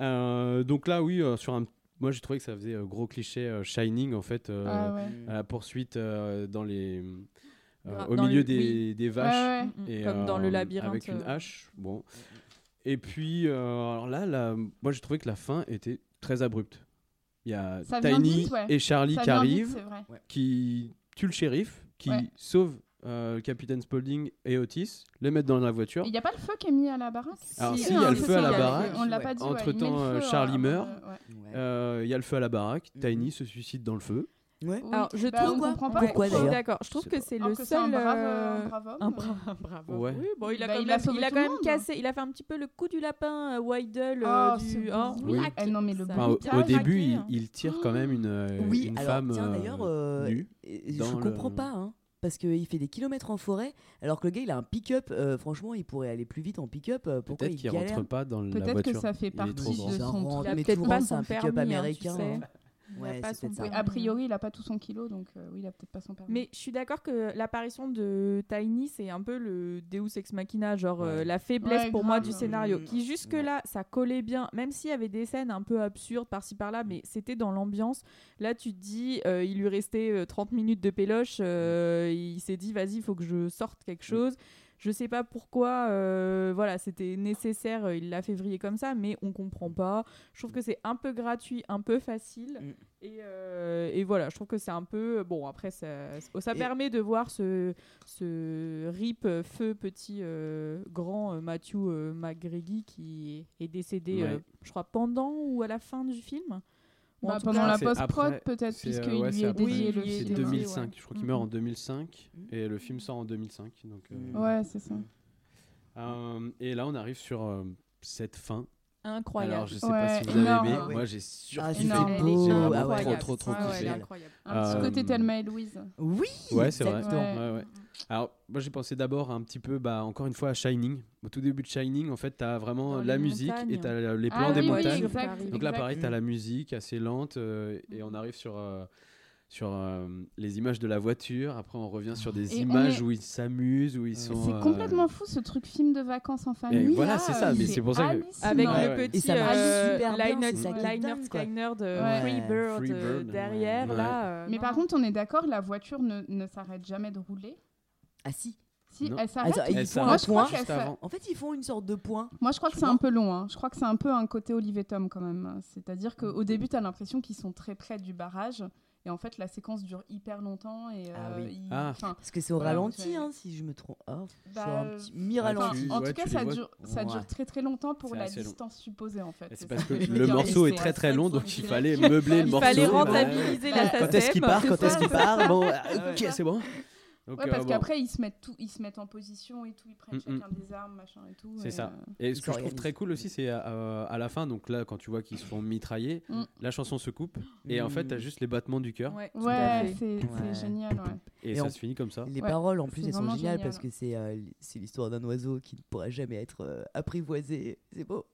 Euh, donc là oui euh, sur un moi j'ai trouvé que ça faisait euh, gros cliché euh, Shining en fait euh, Ah ouais. à la poursuite euh, dans les euh, Gra- au dans milieu le- des, oui. des vaches Ouais, ouais. et, Comme dans le euh, labyrinthe, avec une hache bon et puis euh, alors là, là moi j'ai trouvé que la fin était très abrupte il y a Ça Tiny vite, ouais? et Charlie Ça qui vite, arrivent qui tuent le shérif qui Ouais. sauve euh, le capitaine Spaulding et Otis les mettent dans la voiture Il n'y a pas le feu qui est mis à la baraque? Alors Si, si, il y a le feu à la baraque. On l'a pas dit, ouais, il met entre temps le feu, Charlie meurt il y a le feu à la baraque. Tiny se suicide dans le feu. Ouais. Oui. Alors, je Bah, trouve on comprend pas Pourquoi, Ouais, D'accord, je trouve que c'est le que c'est un seul. brave, euh, un brave homme. un bra- un brave homme. Ouais. Oui, bon, il a Bah, quand il même, a sauvé il a tout quand le même monde. cassé, il a fait un petit peu le coup du lapin euh, Weidel Oh, euh, c'est du. oh, Oui. whack, Eh non, mais le ça Enfin, me au, début, il, il tire quand même une, euh, Oui, une alors, femme tiens, euh, d'ailleurs, nue. et- je comprends le- pas, hein, parce qu'il fait des kilomètres en forêt, alors que le gars, il a un pick-up. euh, franchement, il pourrait aller plus vite en pick-up. euh, pourquoi Peut-être il qu'il rentre pas dans la Peut-être voiture. que ça fait partie de son rentre, Il a mais peut-être pas son c'est un pick-up hein, tu américain. sais. A son ça. Priori, il a pas tout son kilo, donc euh, oui, il a peut-être pas son permis. Mais je suis d'accord que l'apparition de Tiny, c'est un peu le Deus Ex Machina, genre euh, la faiblesse Ouais, pour moi du scénario, Mmh. qui jusque-là, ça collait bien, même s'il y avait des scènes un peu absurdes par-ci par-là, mais c'était dans l'ambiance. Là, tu te dis, euh, il lui restait euh, 30 minutes de péloche, euh, il s'est dit, vas-y, il faut que je sorte quelque chose. Je sais pas pourquoi, euh, voilà, c'était nécessaire, euh, il l'a fait vriller comme ça, mais on comprend pas. Je trouve que c'est un peu gratuit, un peu facile. Mm. Et, euh, et voilà, je trouve que c'est un peu. Bon, après, ça, ça Et- permet de voir ce, ce rip feu petit euh, grand Matthew McGreggy qui est décédé, Ouais. je crois, pendant ou à la fin du film. Bah, pendant la post-prod, peut-être, c'est, euh, puisqu'il ouais, lui est dédié Oui, le est C'est dédié, film. 2005. ouais. Je crois qu'il meurt en 2005 Mhm. et le film sort en 2005. Donc, euh. Ouais, c'est ça. euh, et là, on arrive sur euh, cette fin. Incroyable. Alors, je sais Ouais, pas si vous avez aimé. Ah ouais. Moi, j'ai Ah, surkiffé. énorme. c'est beau. J'ai vraiment Ah ouais. trop, trop, trop kiffé. Un petit Euh, côté Thelma et Louise. Oui, Ouais, c'est vrai. exactement. Ouais. Ouais, ouais. Alors, moi, j'ai pensé d'abord un petit peu, bah, encore une fois, à Shining. Au tout début de Shining, en fait, tu as vraiment Dans la musique montagnes. et tu as les plans Ah des oui, oui, montagnes. exact, Donc là, pareil, tu as la musique assez lente euh, et on arrive sur, euh, sur euh, les images de la voiture. Après, on revient sur des Et images est- où ils s'amusent, où ils sont. C'est euh, complètement fou ce truc film de vacances en et famille. voilà, là, c'est ça, euh, mais c'est pour ça que-. Avec Ouais, le ouais. petit ça euh, super bien, Liner, ça Liner. Skyner de Ouais. Freebird, Free euh, Bird, derrière. ouais. Là, euh, Mais non, par contre, on est d'accord, la voiture ne, ne s'arrête jamais de rouler. Ah si. Si, Non. elle s'arrête. Attends, ils Elle font un point. juste avant. En fait, ils font une sorte de point. Moi, je crois que c'est un peu long. hein. Je crois que c'est un peu un côté Olivier Tom quand même. C'est-à-dire Mm. qu'au début, tu as l'impression qu'ils sont très près du barrage. Et en fait, la séquence dure hyper longtemps. Et, Ah euh, oui. Ah. Parce que c'est au Voilà, ralenti, hein, si je me trompe. Ah, bah, un petit mi-ralenti. en ouais, tout cas, ça, dure, ça Ouais. dure très très longtemps pour la long. distance supposée en fait. C'est parce ça que [LAUGHS] le morceau est très très long, donc il Il fallait meubler le Il morceau. fallait Ouais. rentabiliser la Quand est-ce qu'il part Quand est-ce qu'il part? Bon, [LAUGHS] ok, c'est bon. Donc, Ouais, euh, parce bon. qu'après ils se mettent tout, ils se mettent en position et tout, ils prennent Mm, mm. chacun des armes, machin et tout. C'est et, ça. euh, Et ce que je trouve très cool aussi, c'est euh, à la fin, donc là, quand tu vois qu'ils se font mitrailler, Mm. la chanson se coupe et en fait, Mm. tu as juste les battements du cœur Ouais, c'est Ouais. génial. Ouais. et, Et ça en- se finit comme ça. Les Ouais, paroles, en plus, c'est elles sont géniales génial. parce que c'est euh, c'est l'histoire d'un oiseau qui ne pourra jamais être euh, apprivoisé. C'est beau.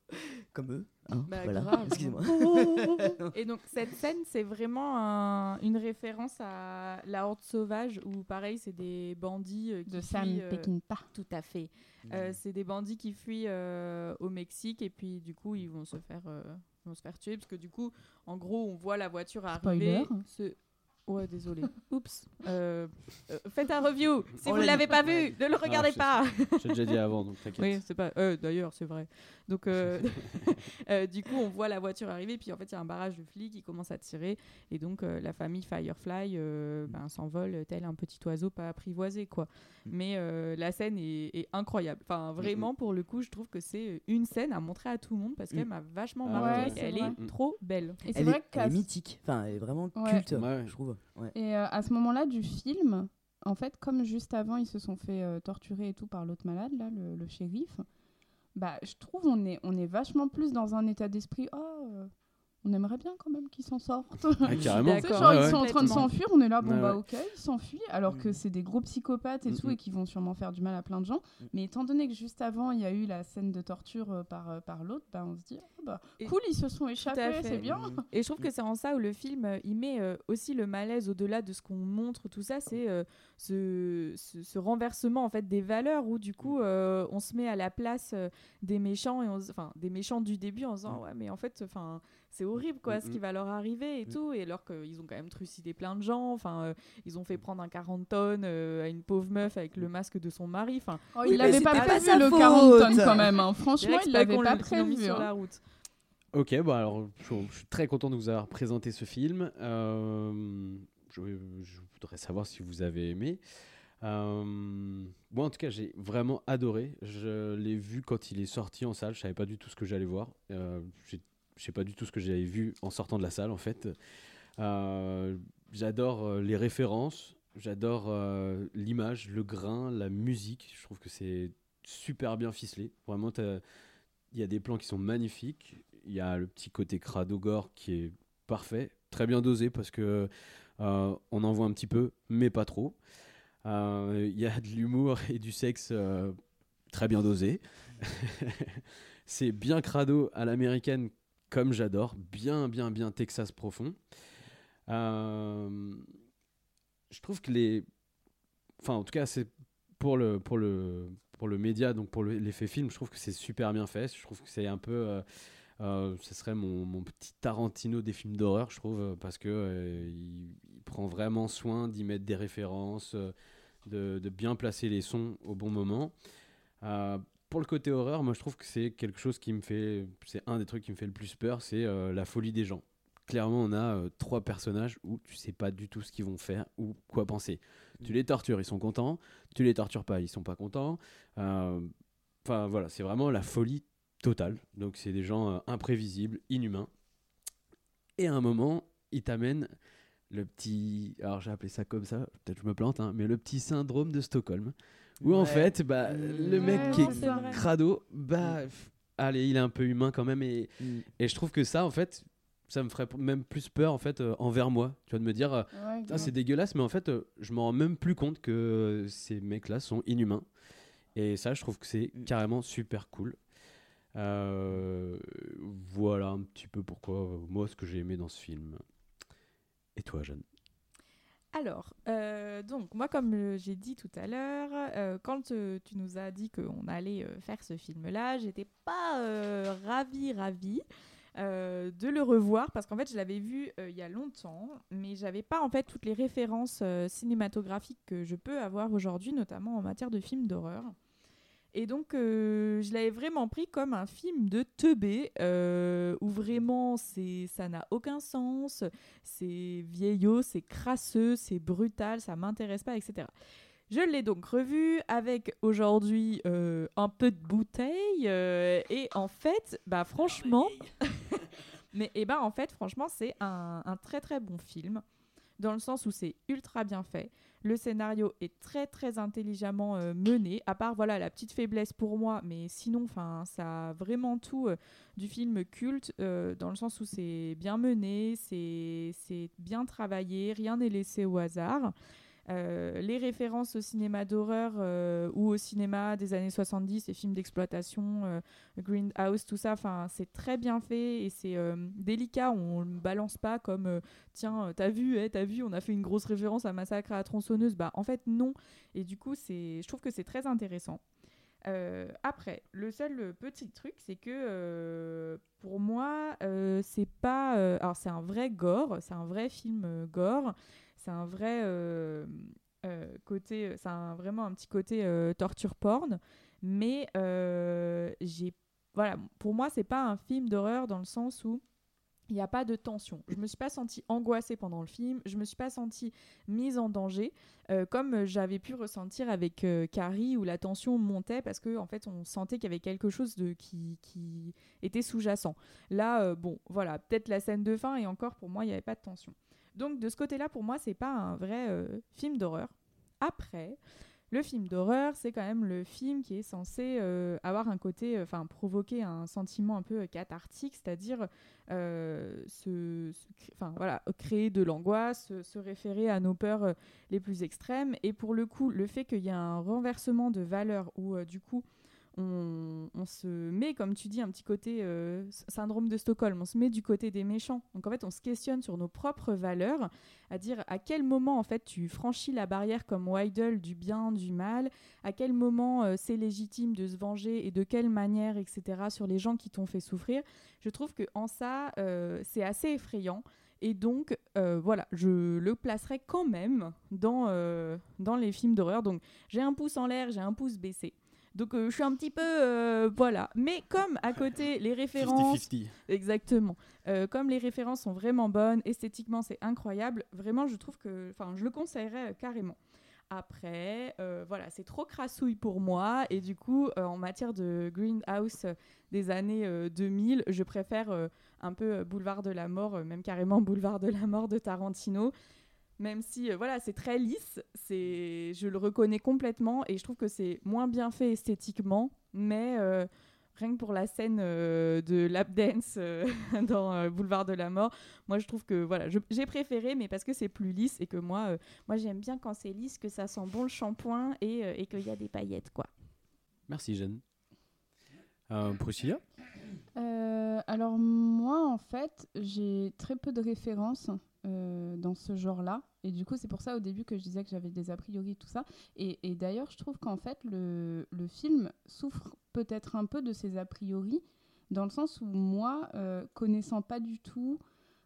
Comme eux. Hein, Bah, voilà. grave. Excusez-moi. [LAUGHS] [LAUGHS] Et donc cette scène, c'est vraiment un- une référence à la Horde sauvage où pareil, c'est des bandits euh, qui De Sam fuient, euh, Peckinpah. Tout à fait. Mm. Euh, c'est des bandits qui fuient euh, au Mexique et puis du coup ils vont se faire, euh, vont se faire tuer parce que du coup, en gros, on voit la voiture arriver. Spoiler. Se... Ouais, désolé. [LAUGHS] Oups. Euh, euh, faites un review. Si On vous l'a ne l'avez dit. pas vu, ne le regardez Ah, pas. [LAUGHS] je- J'ai déjà dit avant, donc t'inquiète. Oui, c'est pas. euh, D'ailleurs, c'est vrai. Donc, euh, [LAUGHS] euh, du coup, on voit la voiture arriver, puis en fait, il y a un barrage de flics qui commence à tirer, et donc euh, la famille Firefly euh, ben, s'envole tel un petit oiseau pas apprivoisé, quoi. Mais euh, la scène est, est incroyable. Enfin, vraiment, pour le coup, je trouve que c'est une scène à montrer à tout le monde parce qu'elle Mm. m'a vachement Ah marqué. ouais, c'est elle vrai. est trop belle. Et c'est Elle, vrai est, elle est qu'à mythique. Enfin, elle est vraiment Ouais. culte, Ouais. je trouve. Et euh, à ce moment-là du film, en fait, comme juste avant, ils se sont fait euh, torturer et tout par l'autre malade, là, le, le shérif, bah, je trouve on est, on est vachement plus dans un état d'esprit. Oh, euh, on aimerait bien quand même qu'ils s'en sortent. Ah, [LAUGHS] carrément. Tu sais, D'accord. genre, Ouais, ils ouais. sont en train de s'enfuir, on est là, bon Ouais, bah ok, ils s'enfuient, alors que c'est des gros psychopathes et Mm, tout, mm. et qui vont sûrement faire du mal à plein de gens. Mais étant donné que juste avant, il y a eu la scène de torture euh, par, euh, par l'autre, bah, on se dit, ah, bah, Et- cool, ils se sont échappés, c'est bien. Et je trouve que c'est en ça où le film, euh, il met euh, aussi le malaise au-delà de ce qu'on montre, tout ça, c'est euh, ce, ce- ce renversement en fait des valeurs où du coup euh, on se met à la place des méchants et on se- enfin des méchants du début en disant ouais mais en fait enfin c'est horrible quoi Mm, ce qui mm. va leur arriver et Mm. tout et alors qu'ils ont quand même trucidé plein de gens enfin euh, ils ont fait prendre un 40 tonnes euh, à une pauvre meuf avec le masque de son mari enfin Oh, Oui, il l'avait pas pas prévu le faute. 40 tonnes quand même, hein. franchement, il pas l'avait pas mis prévu. sur hein. la route Ok, bon alors je, je suis très content de vous avoir présenté ce film. Euh, je, je voudrais savoir si vous avez aimé. Euh, moi en tout cas j'ai vraiment adoré. Je l'ai vu quand il est sorti en salle. Je savais pas du tout ce que j'allais voir. Euh, j'ai- je sais pas du tout ce que j'avais vu en sortant de la salle en fait. Euh, j'adore euh, les références. J'adore euh, l'image, le grain, la musique. Je trouve que c'est super bien ficelé. Vraiment, il y a des plans qui sont magnifiques. Il y a le petit côté crado gore qui est parfait, très bien dosé parce que on en voit un petit peu, mais pas trop. Il y a de l'humour et du sexe très bien dosé. [LAUGHS] C'est bien crado à l'américaine comme j'adore, bien bien bien Texas profond. Euh, je trouve que les, enfin en tout cas c'est pour le pour le pour le média donc pour le- l'effet film, je trouve que c'est super bien fait. Je trouve que c'est un peu euh, euh, ce serait mon, petit Tarantino des films d'horreur, je trouve, parce que il, prend vraiment soin d'y mettre des références, de bien placer les sons au bon moment. Pour le côté horreur, moi je trouve que c'est quelque chose qui me fait, c'est un des trucs qui me fait le plus peur, c'est euh, la folie des gens. Clairement, on a euh, trois personnages où tu sais pas du tout ce qu'ils vont faire ou quoi penser. Tu les tortures, ils sont contents. Tu les tortures pas, ils sont pas contents. Euh, Enfin voilà, c'est vraiment la folie totale. Donc c'est des gens imprévisibles, inhumains. Et à un moment, ils t'amènent le petit, alors j'ai appelé ça comme ça, peut-être je me plante, hein, mais le petit syndrome de Stockholm, où en fait, bah, le mec Ouais, qui est crado, bah, pff, allez, il est un peu humain quand même, et, Mm. et je trouve que ça, en fait, ça me ferait même plus peur en fait euh, envers moi. Tu vas de me dire, euh, Ouais, c'est dégueulasse, mais en fait, euh, je m'en rends même plus compte que ces mecs-là sont inhumains. Et ça, je trouve que c'est Mm. carrément super cool. Euh, voilà un petit peu pourquoi, moi, ce que j'ai aimé dans ce film. Et toi, Jeanne? Alors, euh, donc moi comme j'ai dit tout à l'heure, euh, quand euh, tu nous as dit qu'on allait faire ce film-là, j'étais pas ravie, ravie de le revoir parce qu'en fait je l'avais vu il y a longtemps, mais j'avais pas en fait toutes les références cinématographiques que je peux avoir aujourd'hui, notamment en matière de films d'horreur. Et donc, euh, je l'avais vraiment pris comme un film de teubé, euh, où vraiment, c'est, ça n'a aucun sens, c'est vieillot, c'est crasseux, c'est brutal, ça m'intéresse pas, etc. Je l'ai donc revu avec aujourd'hui euh, un peu de bouteille, et en fait, bah franchement, [LAUGHS] mais et bah en fait, franchement, c'est un, un très très bon film, dans le sens où c'est ultra bien fait. Le scénario est très très intelligemment euh, mené, à part voilà la petite faiblesse pour moi, mais sinon, ça a vraiment tout euh, du film culte, euh, dans le sens où c'est bien mené, c'est bien travaillé, rien n'est laissé au hasard. Euh, les références au cinéma d'horreur euh, ou au cinéma des années 70, les films d'exploitation, euh, Greenhouse, tout ça, c'est très bien fait et c'est euh, délicat. On ne balance pas comme tiens, t'as vu, eh, t'as vu, on a fait une grosse référence à Massacre à la tronçonneuse. Bah, en fait, non. Et du coup, je trouve que c'est très intéressant. Après, le seul petit truc, c'est que pour moi, c'est pas. alors, c'est un vrai gore, c'est un vrai film gore. C'est un vrai euh, euh, côté, c'est vraiment un petit côté euh, torture porn, mais j'ai, voilà, pour moi, c'est pas un film d'horreur dans le sens où il n'y a pas de tension. Je me suis pas sentie angoissée pendant le film, je me suis pas sentie mise en danger, comme j'avais pu ressentir avec Carrie où la tension montait parce que en fait on sentait qu'il y avait quelque chose de qui, qui était sous-jacent. Là, bon, voilà, peut-être la scène de fin et encore pour moi il n'y avait pas de tension. Donc de ce côté-là, pour moi, c'est pas un vrai euh, film d'horreur. Après, le film d'horreur, c'est quand même le film qui est censé euh, avoir un côté, euh, enfin provoquer un sentiment un peu cathartique, c'est-à-dire voilà, créer de l'angoisse, se, référer à nos peurs les plus extrêmes. Et pour le coup, le fait qu'il y a un renversement de valeurs où du coup on, se met, comme tu dis, un petit côté euh, syndrome de Stockholm, on se met du côté des méchants. Donc en fait, on se questionne sur nos propres valeurs, à dire à quel moment en fait tu franchis la barrière comme Weidel du bien, du mal, à quel moment euh, c'est légitime de se venger et de quelle manière, etc., sur les gens qui t'ont fait souffrir. Je trouve que en ça, euh, c'est assez effrayant. Et donc, voilà, je le placerai quand même dans, dans les films d'horreur. Donc, j'ai un pouce en l'air, j'ai un pouce baissé. Donc, euh, je suis un petit peu. euh, voilà. Mais comme à côté, [LAUGHS] les références. 50-50. Exactement. Euh, comme les références sont vraiment bonnes, esthétiquement, c'est incroyable. Vraiment, je trouve que. Enfin, je le conseillerais carrément. Après, voilà, c'est trop crassouille pour moi. Et du coup, en matière de Greenhouse des années euh, 2000, je préfère un peu Boulevard de la Mort, même carrément Boulevard de la Mort de Tarantino. Même si, euh, voilà, c'est très lisse, c'est, je le reconnais complètement et je trouve que c'est moins bien fait esthétiquement, mais euh, rien que pour la scène euh, de lap dance euh, [LAUGHS] dans euh, Boulevard de la Mort, moi je trouve que voilà, j'ai préféré, mais parce que c'est plus lisse et que moi, euh, moi j'aime bien quand c'est lisse, que ça sent bon le shampoing et, euh, et qu'il y a des paillettes, quoi. Merci, Jeanne. Euh, Priscilla? Euh, alors moi, en fait, j'ai très peu de références euh, dans ce genre-là. Et du coup, c'est pour ça au début que je disais que j'avais des a priori, tout ça. Et, d'ailleurs, je trouve qu'en fait, le, film souffre peut-être un peu de ces a priori, dans le sens où moi, euh, connaissant pas du tout,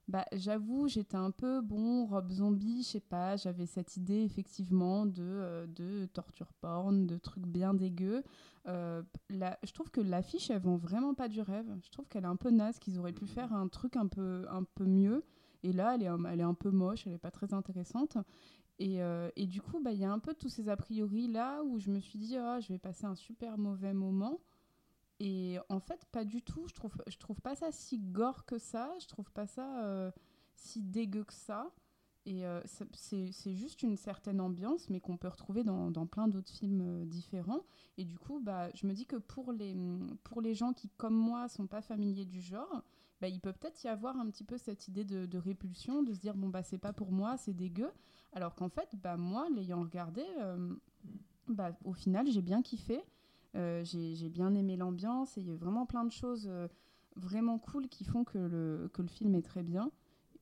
bah, j'avoue, j'étais un peu, bon, Rob Zombie, je sais pas, j'avais cette idée effectivement de, euh, torture porn, de trucs bien dégueux. Je trouve que l'affiche, elle vend vraiment pas du rêve. Je trouve qu'elle est un peu naze, qu'ils auraient pu faire un truc un peu mieux. Et là, elle est, un- peu moche, elle est pas très intéressante. Et, euh, du coup, bah, il y a un peu tous ces a priori là où je me suis dit, ah, je vais passer un super mauvais moment. Et en fait, pas du tout. Je trouve, je trouve pas ça si gore que ça. Je trouve pas ça euh, si dégueu que ça. Et euh, c'est juste une certaine ambiance, mais qu'on peut retrouver dans, plein d'autres films différents. Et du coup, bah, je me dis que pour les, pour les gens qui, comme moi, sont pas familiers du genre, bah, il peut peut-être y avoir un petit peu cette idée de, répulsion, de se dire, bon, bah, c'est pas pour moi, c'est dégueu. Alors qu'en fait, bah, moi, l'ayant regardé, euh, bah, au final, j'ai bien kiffé. Euh, j'ai j'ai bien aimé l'ambiance et il y a vraiment plein de choses euh, vraiment cool qui font que le, que le film est très bien.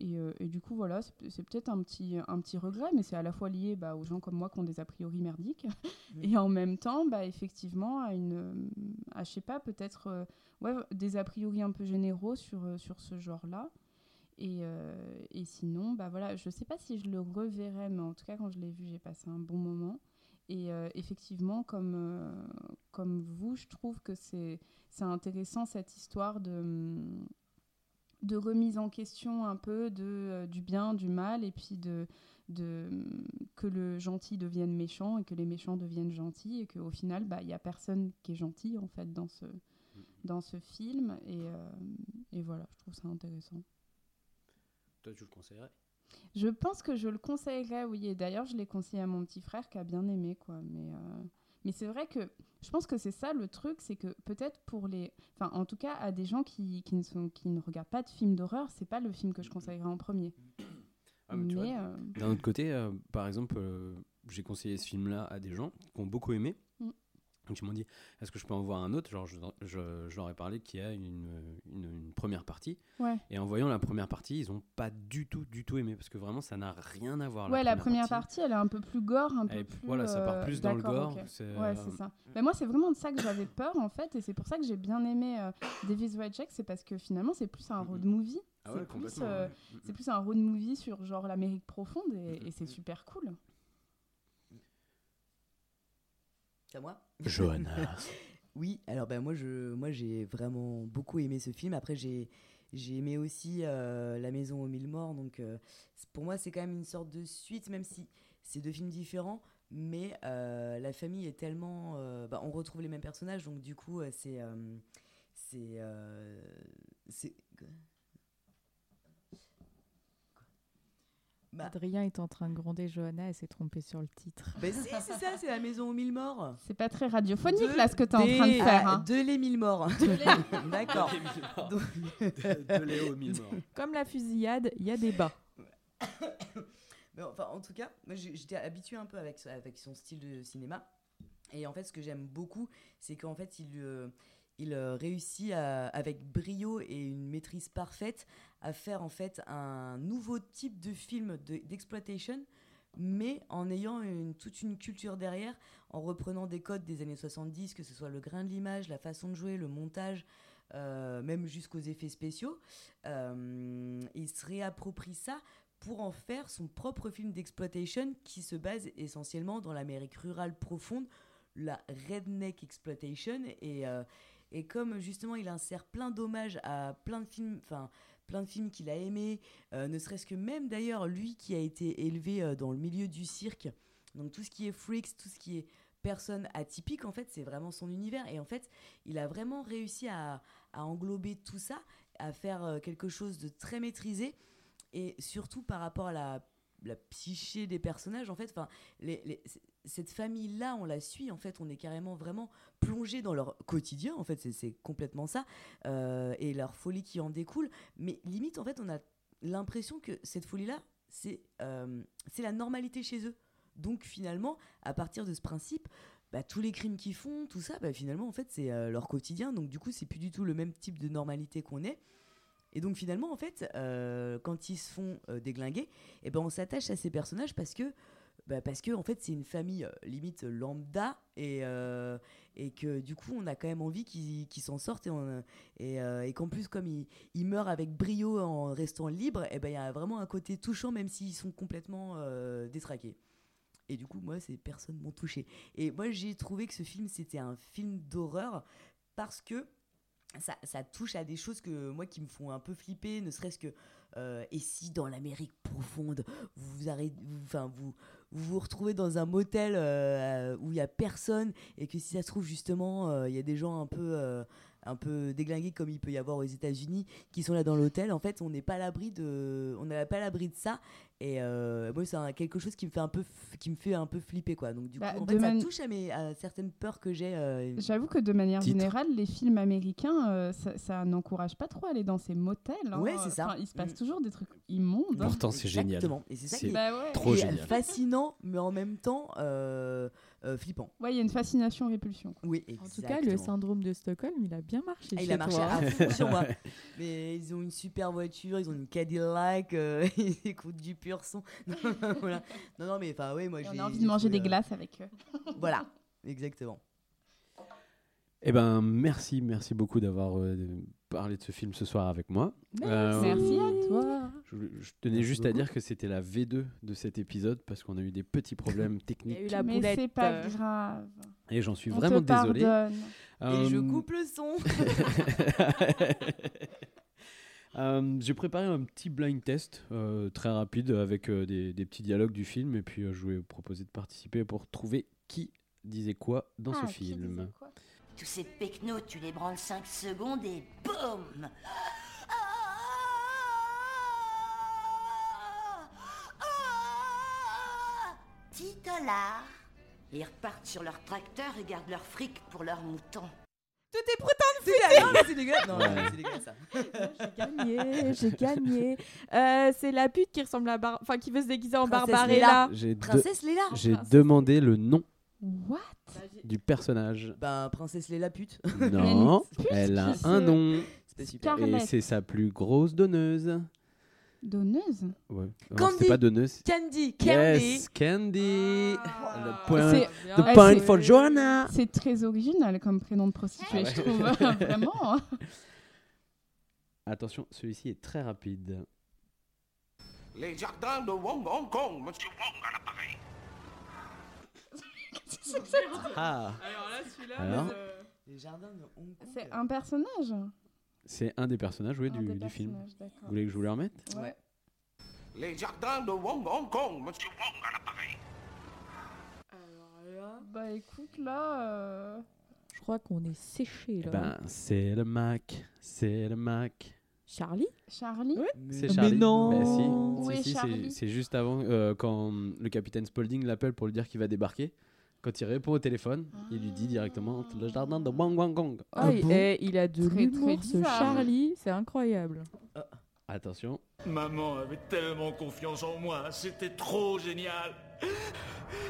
Et, euh, et du coup, voilà, c'est peut-être un petit, un petit regret, mais c'est à la fois lié bah, aux gens comme moi qui ont des a priori merdiques, et en même temps, bah, effectivement, à une, à, je sais pas, peut-être euh, ouais, des a priori un peu généraux sur, euh, sur ce genre-là. Et, euh, et sinon, bah voilà, je sais pas si je le reverrai, mais en tout cas, quand je l'ai vu, j'ai passé un bon moment. Et euh, effectivement, comme, euh, comme vous, je trouve que c'est c'est intéressant cette histoire de, de remise en question un peu de, euh, du bien, du mal, et puis de, de, que le gentil devienne méchant et que les méchants deviennent gentils, et qu'au final, bah, il n'y a personne qui est gentil en fait dans ce, dans ce film. Et, euh, et voilà, je trouve ça intéressant. Toi, tu le conseillerais? Je pense que je le conseillerais, oui. Et d'ailleurs, je l'ai conseillé à mon petit frère qui a bien aimé, quoi. Mais, euh, mais c'est vrai que je pense que c'est ça le truc, c'est que peut-être pour les. Enfin, en tout cas, à des gens qui, qui, ne, sont, qui ne regardent pas de films d'horreur, c'est pas le film que je conseillerais en premier. [COUGHS] Ah, mais tu vois, euh, D'un autre côté, euh, par exemple, euh, j'ai conseillé ce film-là à des gens qui ont beaucoup aimé. Donc ils m'ont dit, est-ce que je peux en voir un autre? Genre, je, je- je leur ai parlé qu'il y a une, une- une première partie. Ouais. Et en voyant la première partie, ils n'ont pas du tout, du tout aimé. Parce que vraiment, ça n'a rien à voir. ouais, la première partie. elle est un peu plus gore, un peu plus. voilà, ça part euh, plus dans le gore, c'est, Ouais, euh, c'est ça. Mais moi, c'est vraiment de ça que j'avais peur, en fait, et c'est pour ça que j'ai bien aimé euh, Davis White c'est parce que finalement, c'est plus un road movie. Ah ouais, plus, euh, ouais. C'est plus un road movie sur genre l'Amérique profonde et, et c'est super cool. C'est à moi Johanna. [LAUGHS] Oui, alors ben moi je moi j'ai vraiment beaucoup aimé ce film. Après j'ai j'ai aimé aussi euh, La Maison aux Mille Morts. Donc euh, pour moi c'est quand même une sorte de suite, même si c'est deux films différents. Mais euh, la famille est tellement, bah, on retrouve les mêmes personnages, donc du coup c'est c'est euh, c'est Bah. Adrien est en train de gronder Johanna, elle s'est trompée sur le titre. Bah si, c'est ça, c'est la maison aux mille morts. C'est pas très radiophonique De- là ce que tu es en train de faire. ah, hein. De les mille morts. [LAUGHS] D'accord. De les mille morts. De- mille. [LAUGHS] Comme la fusillade, il y a des bas. [COUGHS] Mais enfin, en tout cas, j'étais habitué un peu avec, son style de cinéma. Et en fait, ce que j'aime beaucoup, c'est qu'en fait, il, euh, il euh, réussit à- avec brio et une maîtrise parfaite à faire en fait un nouveau type de film de- d'exploitation, mais en ayant une, toute une culture derrière, en reprenant des codes des années 70, que ce soit le grain de l'image, la façon de jouer, le montage, euh, même jusqu'aux effets spéciaux. Euh, il se réapproprie ça pour en faire son propre film d'exploitation qui se base essentiellement dans l'Amérique rurale profonde, la redneck exploitation. Et, euh, et comme justement il insère plein d'hommages à plein de films, enfin plein de films qu'il a aimés, euh, ne serait-ce que même d'ailleurs lui qui a été élevé euh, dans le milieu du cirque, donc tout ce qui est freaks, tout ce qui est personne atypique, en fait, c'est vraiment son univers. Et en fait, il a vraiment réussi à, à englober tout ça, à faire euh, quelque chose de très maîtrisé et surtout par rapport à la, la psyché des personnages en fait enfin cette famille là on la suit en fait on est carrément vraiment plongé dans leur quotidien en fait c'est- c'est complètement ça euh, et leur folie qui en découle mais limite en fait on a l'impression que cette folie là c'est euh, c'est la normalité chez eux donc finalement à partir de ce principe bah, tous les crimes qu'ils font, tout ça, bah, finalement, en fait, c'est euh, leur quotidien. Donc, du coup, c'est plus du tout le même type de normalité qu'on est. Et donc, finalement, en fait, euh, quand ils se font euh, déglinguer, eh ben, on s'attache à ces personnages parce que, bah, parce que en fait, c'est une famille euh, limite lambda et, euh, et que, du coup, on a quand même envie qu'ils qu'ils s'en sortent et, et, euh, qu'en plus, comme ils, ils meurent avec brio en restant libres, eh ben, il y a vraiment un côté touchant, même s'ils sont complètement euh, détraqués. Et du coup, moi, ces personnes m'ont touché. Et moi, j'ai trouvé que ce film, c'était un film d'horreur parce que ça, touche à des choses que moi qui me font un peu flipper, ne serait-ce que euh, et si dans l'Amérique profonde, vous vous, arrêtez, retrouvez dans un motel euh, où il y a personne et que si ça se trouve justement, euh, il y a des gens un peu un peu déglingués comme il peut y avoir aux États-Unis qui sont là dans l'hôtel. En fait, on n'est pas à l'abri de, on n'est pas à l'abri de ça. Et euh, moi, c'est quelque chose qui me fait un peu, f- qui me fait un peu flipper quoi. Donc du Bah, coup, en fait, ça mani- touche à, mes, à certaines peurs que j'ai. euh, J'avoue que de manière Titre. générale, les films américains, euh, ça, ça n'encourage pas trop à aller dans ces motels. hein. Ouais, c'est ça. Enfin, il se passe Mm. toujours des trucs immondes. hein. Pourtant, c'est génial. Exactement. Et c'est ça C'est qui est Bah ouais. trop et, génial. fascinant, mais en même temps euh, euh, flippant. Ouais, il y a une fascination-répulsion. Oui, En tout cas, le exactement. syndrome de Stockholm, il a bien marché. Ah, il a marché toi, à hein. fond sur moi. [LAUGHS] Mais ils ont une super voiture, ils ont une Cadillac, euh, [LAUGHS] ils écoutent du pur son. [LAUGHS] voilà. Non, non, mais enfin, oui, moi Et on j'ai- a envie j'ai de manger des euh, glaces avec eux. Voilà, exactement. Eh ben, merci, merci beaucoup d'avoir euh, parlé de ce film ce soir avec moi. Euh, Merci à toi. Je, je tenais Merci juste à dire que c'était la V2 de cet épisode parce qu'on a eu des petits problèmes [LAUGHS] Il y a techniques eu la Mais boulette. c'est pas euh, grave. et j'en suis On vraiment te désolé. pardonne. Et je Euh, coupe le son. [LAUGHS] Euh, J'ai préparé un petit blind test euh, très rapide avec euh, des, des petits dialogues du film et puis euh, je vais vous proposer de participer pour trouver qui disait quoi dans Ah, ce qui film. disait quoi? Tous ces pecnos, tu les branles 5 secondes et boum Titola Ils repartent sur leur tracteur et gardent leur fric pour leurs moutons. Tout est pourtant C'est ah, non, mais c'est dégueulasse. Non, Ouais. non, c'est dégueulasse ça. [LAUGHS] J'ai gagné, j'ai gagné. Euh, c'est la pute qui ressemble à Bar... enfin qui veut se déguiser en Princesse Barbarella. J'ai de- Princesse Léla. j'ai Princesse demandé le nom What? Du personnage. Ben, Princesse Léla pute. Non, [LAUGHS] pute elle a un nom C'était super. Et c'est sa plus grosse donneuse. Donneuse? Ouais. Candy. c'est pas donneuse. Candy, Candy. Yes, Candy. Ah. Le point, C'est- the Ah, point c'est- for Joanna. C'est très original comme prénom de prostituée, Ah je ouais. trouve. [LAUGHS] Vraiment. Attention, celui-ci est très rapide. Les jardins de Hong Hong Kong, monsieur Wong à l'appareil. Ah Alors là, celui-là, Alors euh, Les jardins de Hong Kong. c'est un personnage C'est un des personnages oui, Un du, des du film. personnages, d'accord. Vous voulez que je vous le remette? Ouais. Les jardins de Hong Hong Kong, monsieur Wong à l'appareil. Bah écoute, là. euh, Je crois qu'on est séché là. Ben, c'est le Mac. C'est le Mac. Charlie? Charlie? C'est Mais Charlie. non. Ben, si. Où Si, est si, c'est- Charlie c'est juste avant euh, quand le capitaine Spaulding l'appelle pour lui dire qu'il va débarquer. Quand il répond au téléphone, il lui dit directement le jardin de Wang Wang Gong. Ah, il, eh, il a de l'humour ce. Charlie, c'est incroyable. Attention. Maman avait tellement confiance en moi, c'était trop génial.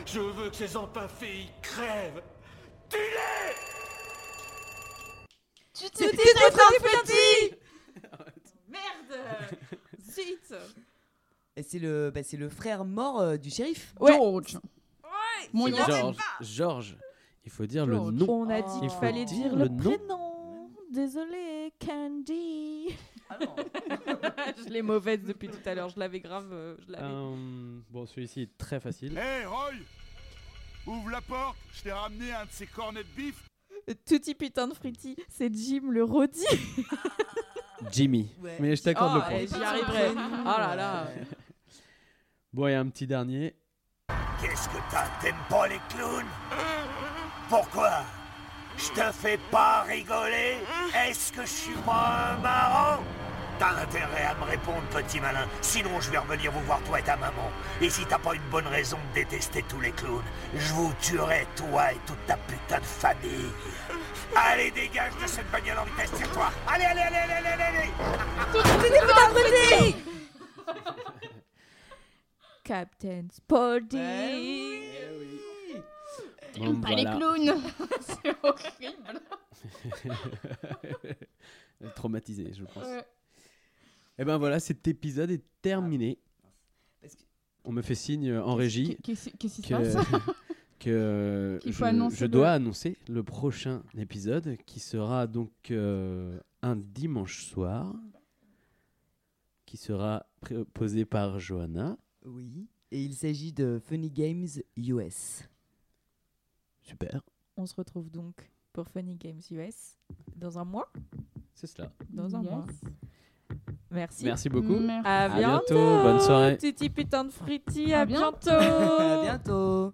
Je veux que ces empaffés y crèvent. Tue-les Tu t'es petit [LAUGHS] Merde [LAUGHS] Zut Et c'est le, bah, c'est le frère mort euh, du shérif. Ouais. George Mon C'est Dieu. George. George. Il faut dire le nom. On a dit Il qu'il faut fallait dire dire le le nom. prénom. Désolé, Candy. [LAUGHS] je l'ai mauvaise depuis tout à l'heure, je l'avais grave. euh, je l'avais. Euh, bon, celui-ci est très facile. Hé, Roy Ouvre la porte, je t'ai ramené un de ces cornets de bif. Tutti putain de fritty, c'est Jim le rôdi. [LAUGHS] Jimmy. Ouais. Mais je t'accorde le Oh, point. eh, J'y arriverai. Oh là là. [LAUGHS] Bon, et un petit dernier. Qu'est-ce que t'as? T'aimes pas les clowns? Pourquoi? Je te fais pas rigoler? Est-ce que je suis pas marrant? T'as intérêt à me répondre, petit malin. Sinon, je vais revenir vous voir, toi et ta maman. Et si t'as pas une bonne raison de détester tous les clowns, je vous tuerai, toi et toute ta putain de famille. Allez, dégage de cette bagnole en vitesse, tire-toi Allez, allez, allez, allez, allez, allez Captain Spaulding. Bon, J'aime pas les voilà. clowns [LAUGHS] C'est horrible [LAUGHS] Traumatisé, je pense. Ouais. Et ben voilà, cet épisode est terminé. Parce que- On me fait signe en régie Qu'est-ce qui se que, passe [LAUGHS] que Qu'il je, faut annoncer je le- dois annoncer le prochain épisode qui sera donc euh, un dimanche soir, qui sera posé par Johanna. Oui. Et il s'agit de Funny Games US. Super, On se retrouve donc pour Funny Games US dans un mois. c'est cela. Dans un Yes. mois. Merci. Merci beaucoup. Merci. À, À bientôt. bientôt, bonne soirée. Titi putain de fritty, À à bientôt. bientôt. [LAUGHS] à bientôt.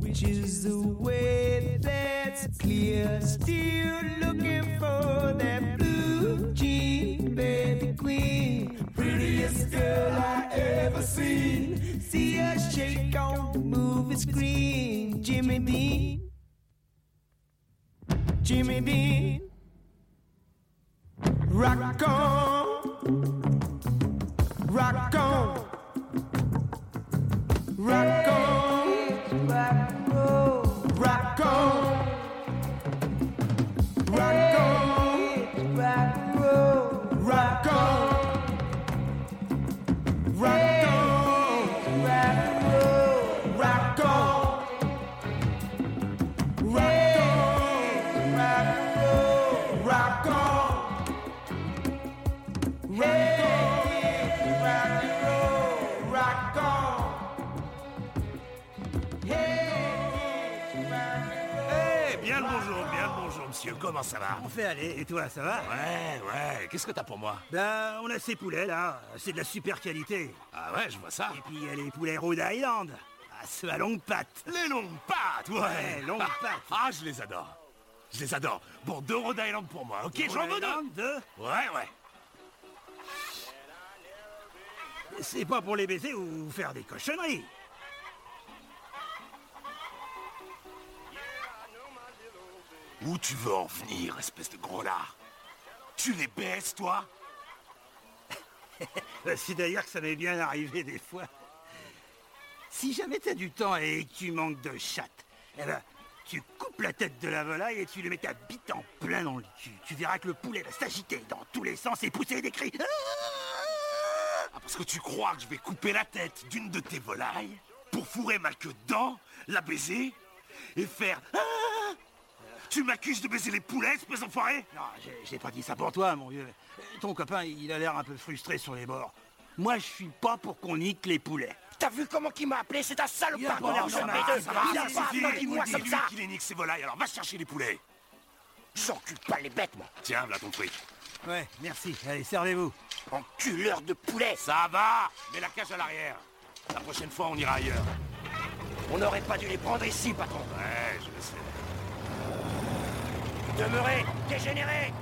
which is the way that's clear. Still looking for that blue jean baby queen, prettiest girl I ever seen. See her shake on the movie screen, Jimmy Dean. Jimmy Dean. Ça va? On fait aller, et toi, ça va? Ouais, ouais. Qu'est-ce que t'as pour moi? Ben, on a ces poulets là, c'est de la super qualité. Ah ouais, je vois ça. Et puis il y a les poulets Rhode Island, à ceux à longue patte. Les longues pattes, ouais. Ouais, longues Ah, pattes. Ah, je les adore. Je les adore. Bon, deux Rhode Island pour moi, ok J'en veux deux. Deux Ouais, ouais. C'est pas pour les baiser ou faire des cochonneries. Où tu veux en venir, espèce de gros lard? Tu les baisses, toi? [LAUGHS] C'est d'ailleurs que ça m'est bien arrivé des fois. Si jamais t'as du temps et que tu manques de chatte, eh ben, tu coupes la tête de la volaille et tu lui mets ta bite en plein dans le cul. Tu verras que le poulet va s'agiter dans tous les sens et pousser des cris. Ah, Parce que tu crois que je vais couper la tête d'une de tes volailles pour fourrer ma queue dedans, la baiser et faire... Tu m'accuses de baiser les poulets, espèce d'enfoiré Non, j'ai- pas dit ça pour toi, mon vieux. Ton copain, il a l'air un peu frustré sur les bords. Moi, je suis pas pour qu'on nique les poulets. T'as vu comment il m'a appelé? C'est un salopard de de merde, ça va, Il a pas moi C'est comme lui ça. qui les nique ses volailles, alors va chercher les poulets J'encule pas les bêtes, moi. Tiens, voilà ton truc. Ouais, merci. Allez, servez-vous. Enculeur de poulet. Ça va Mets la cage à l'arrière. La prochaine fois, on ira ailleurs. On n'aurait pas dû les prendre ici, patron. Ouais, je le sais. Demeurez Dégénérez.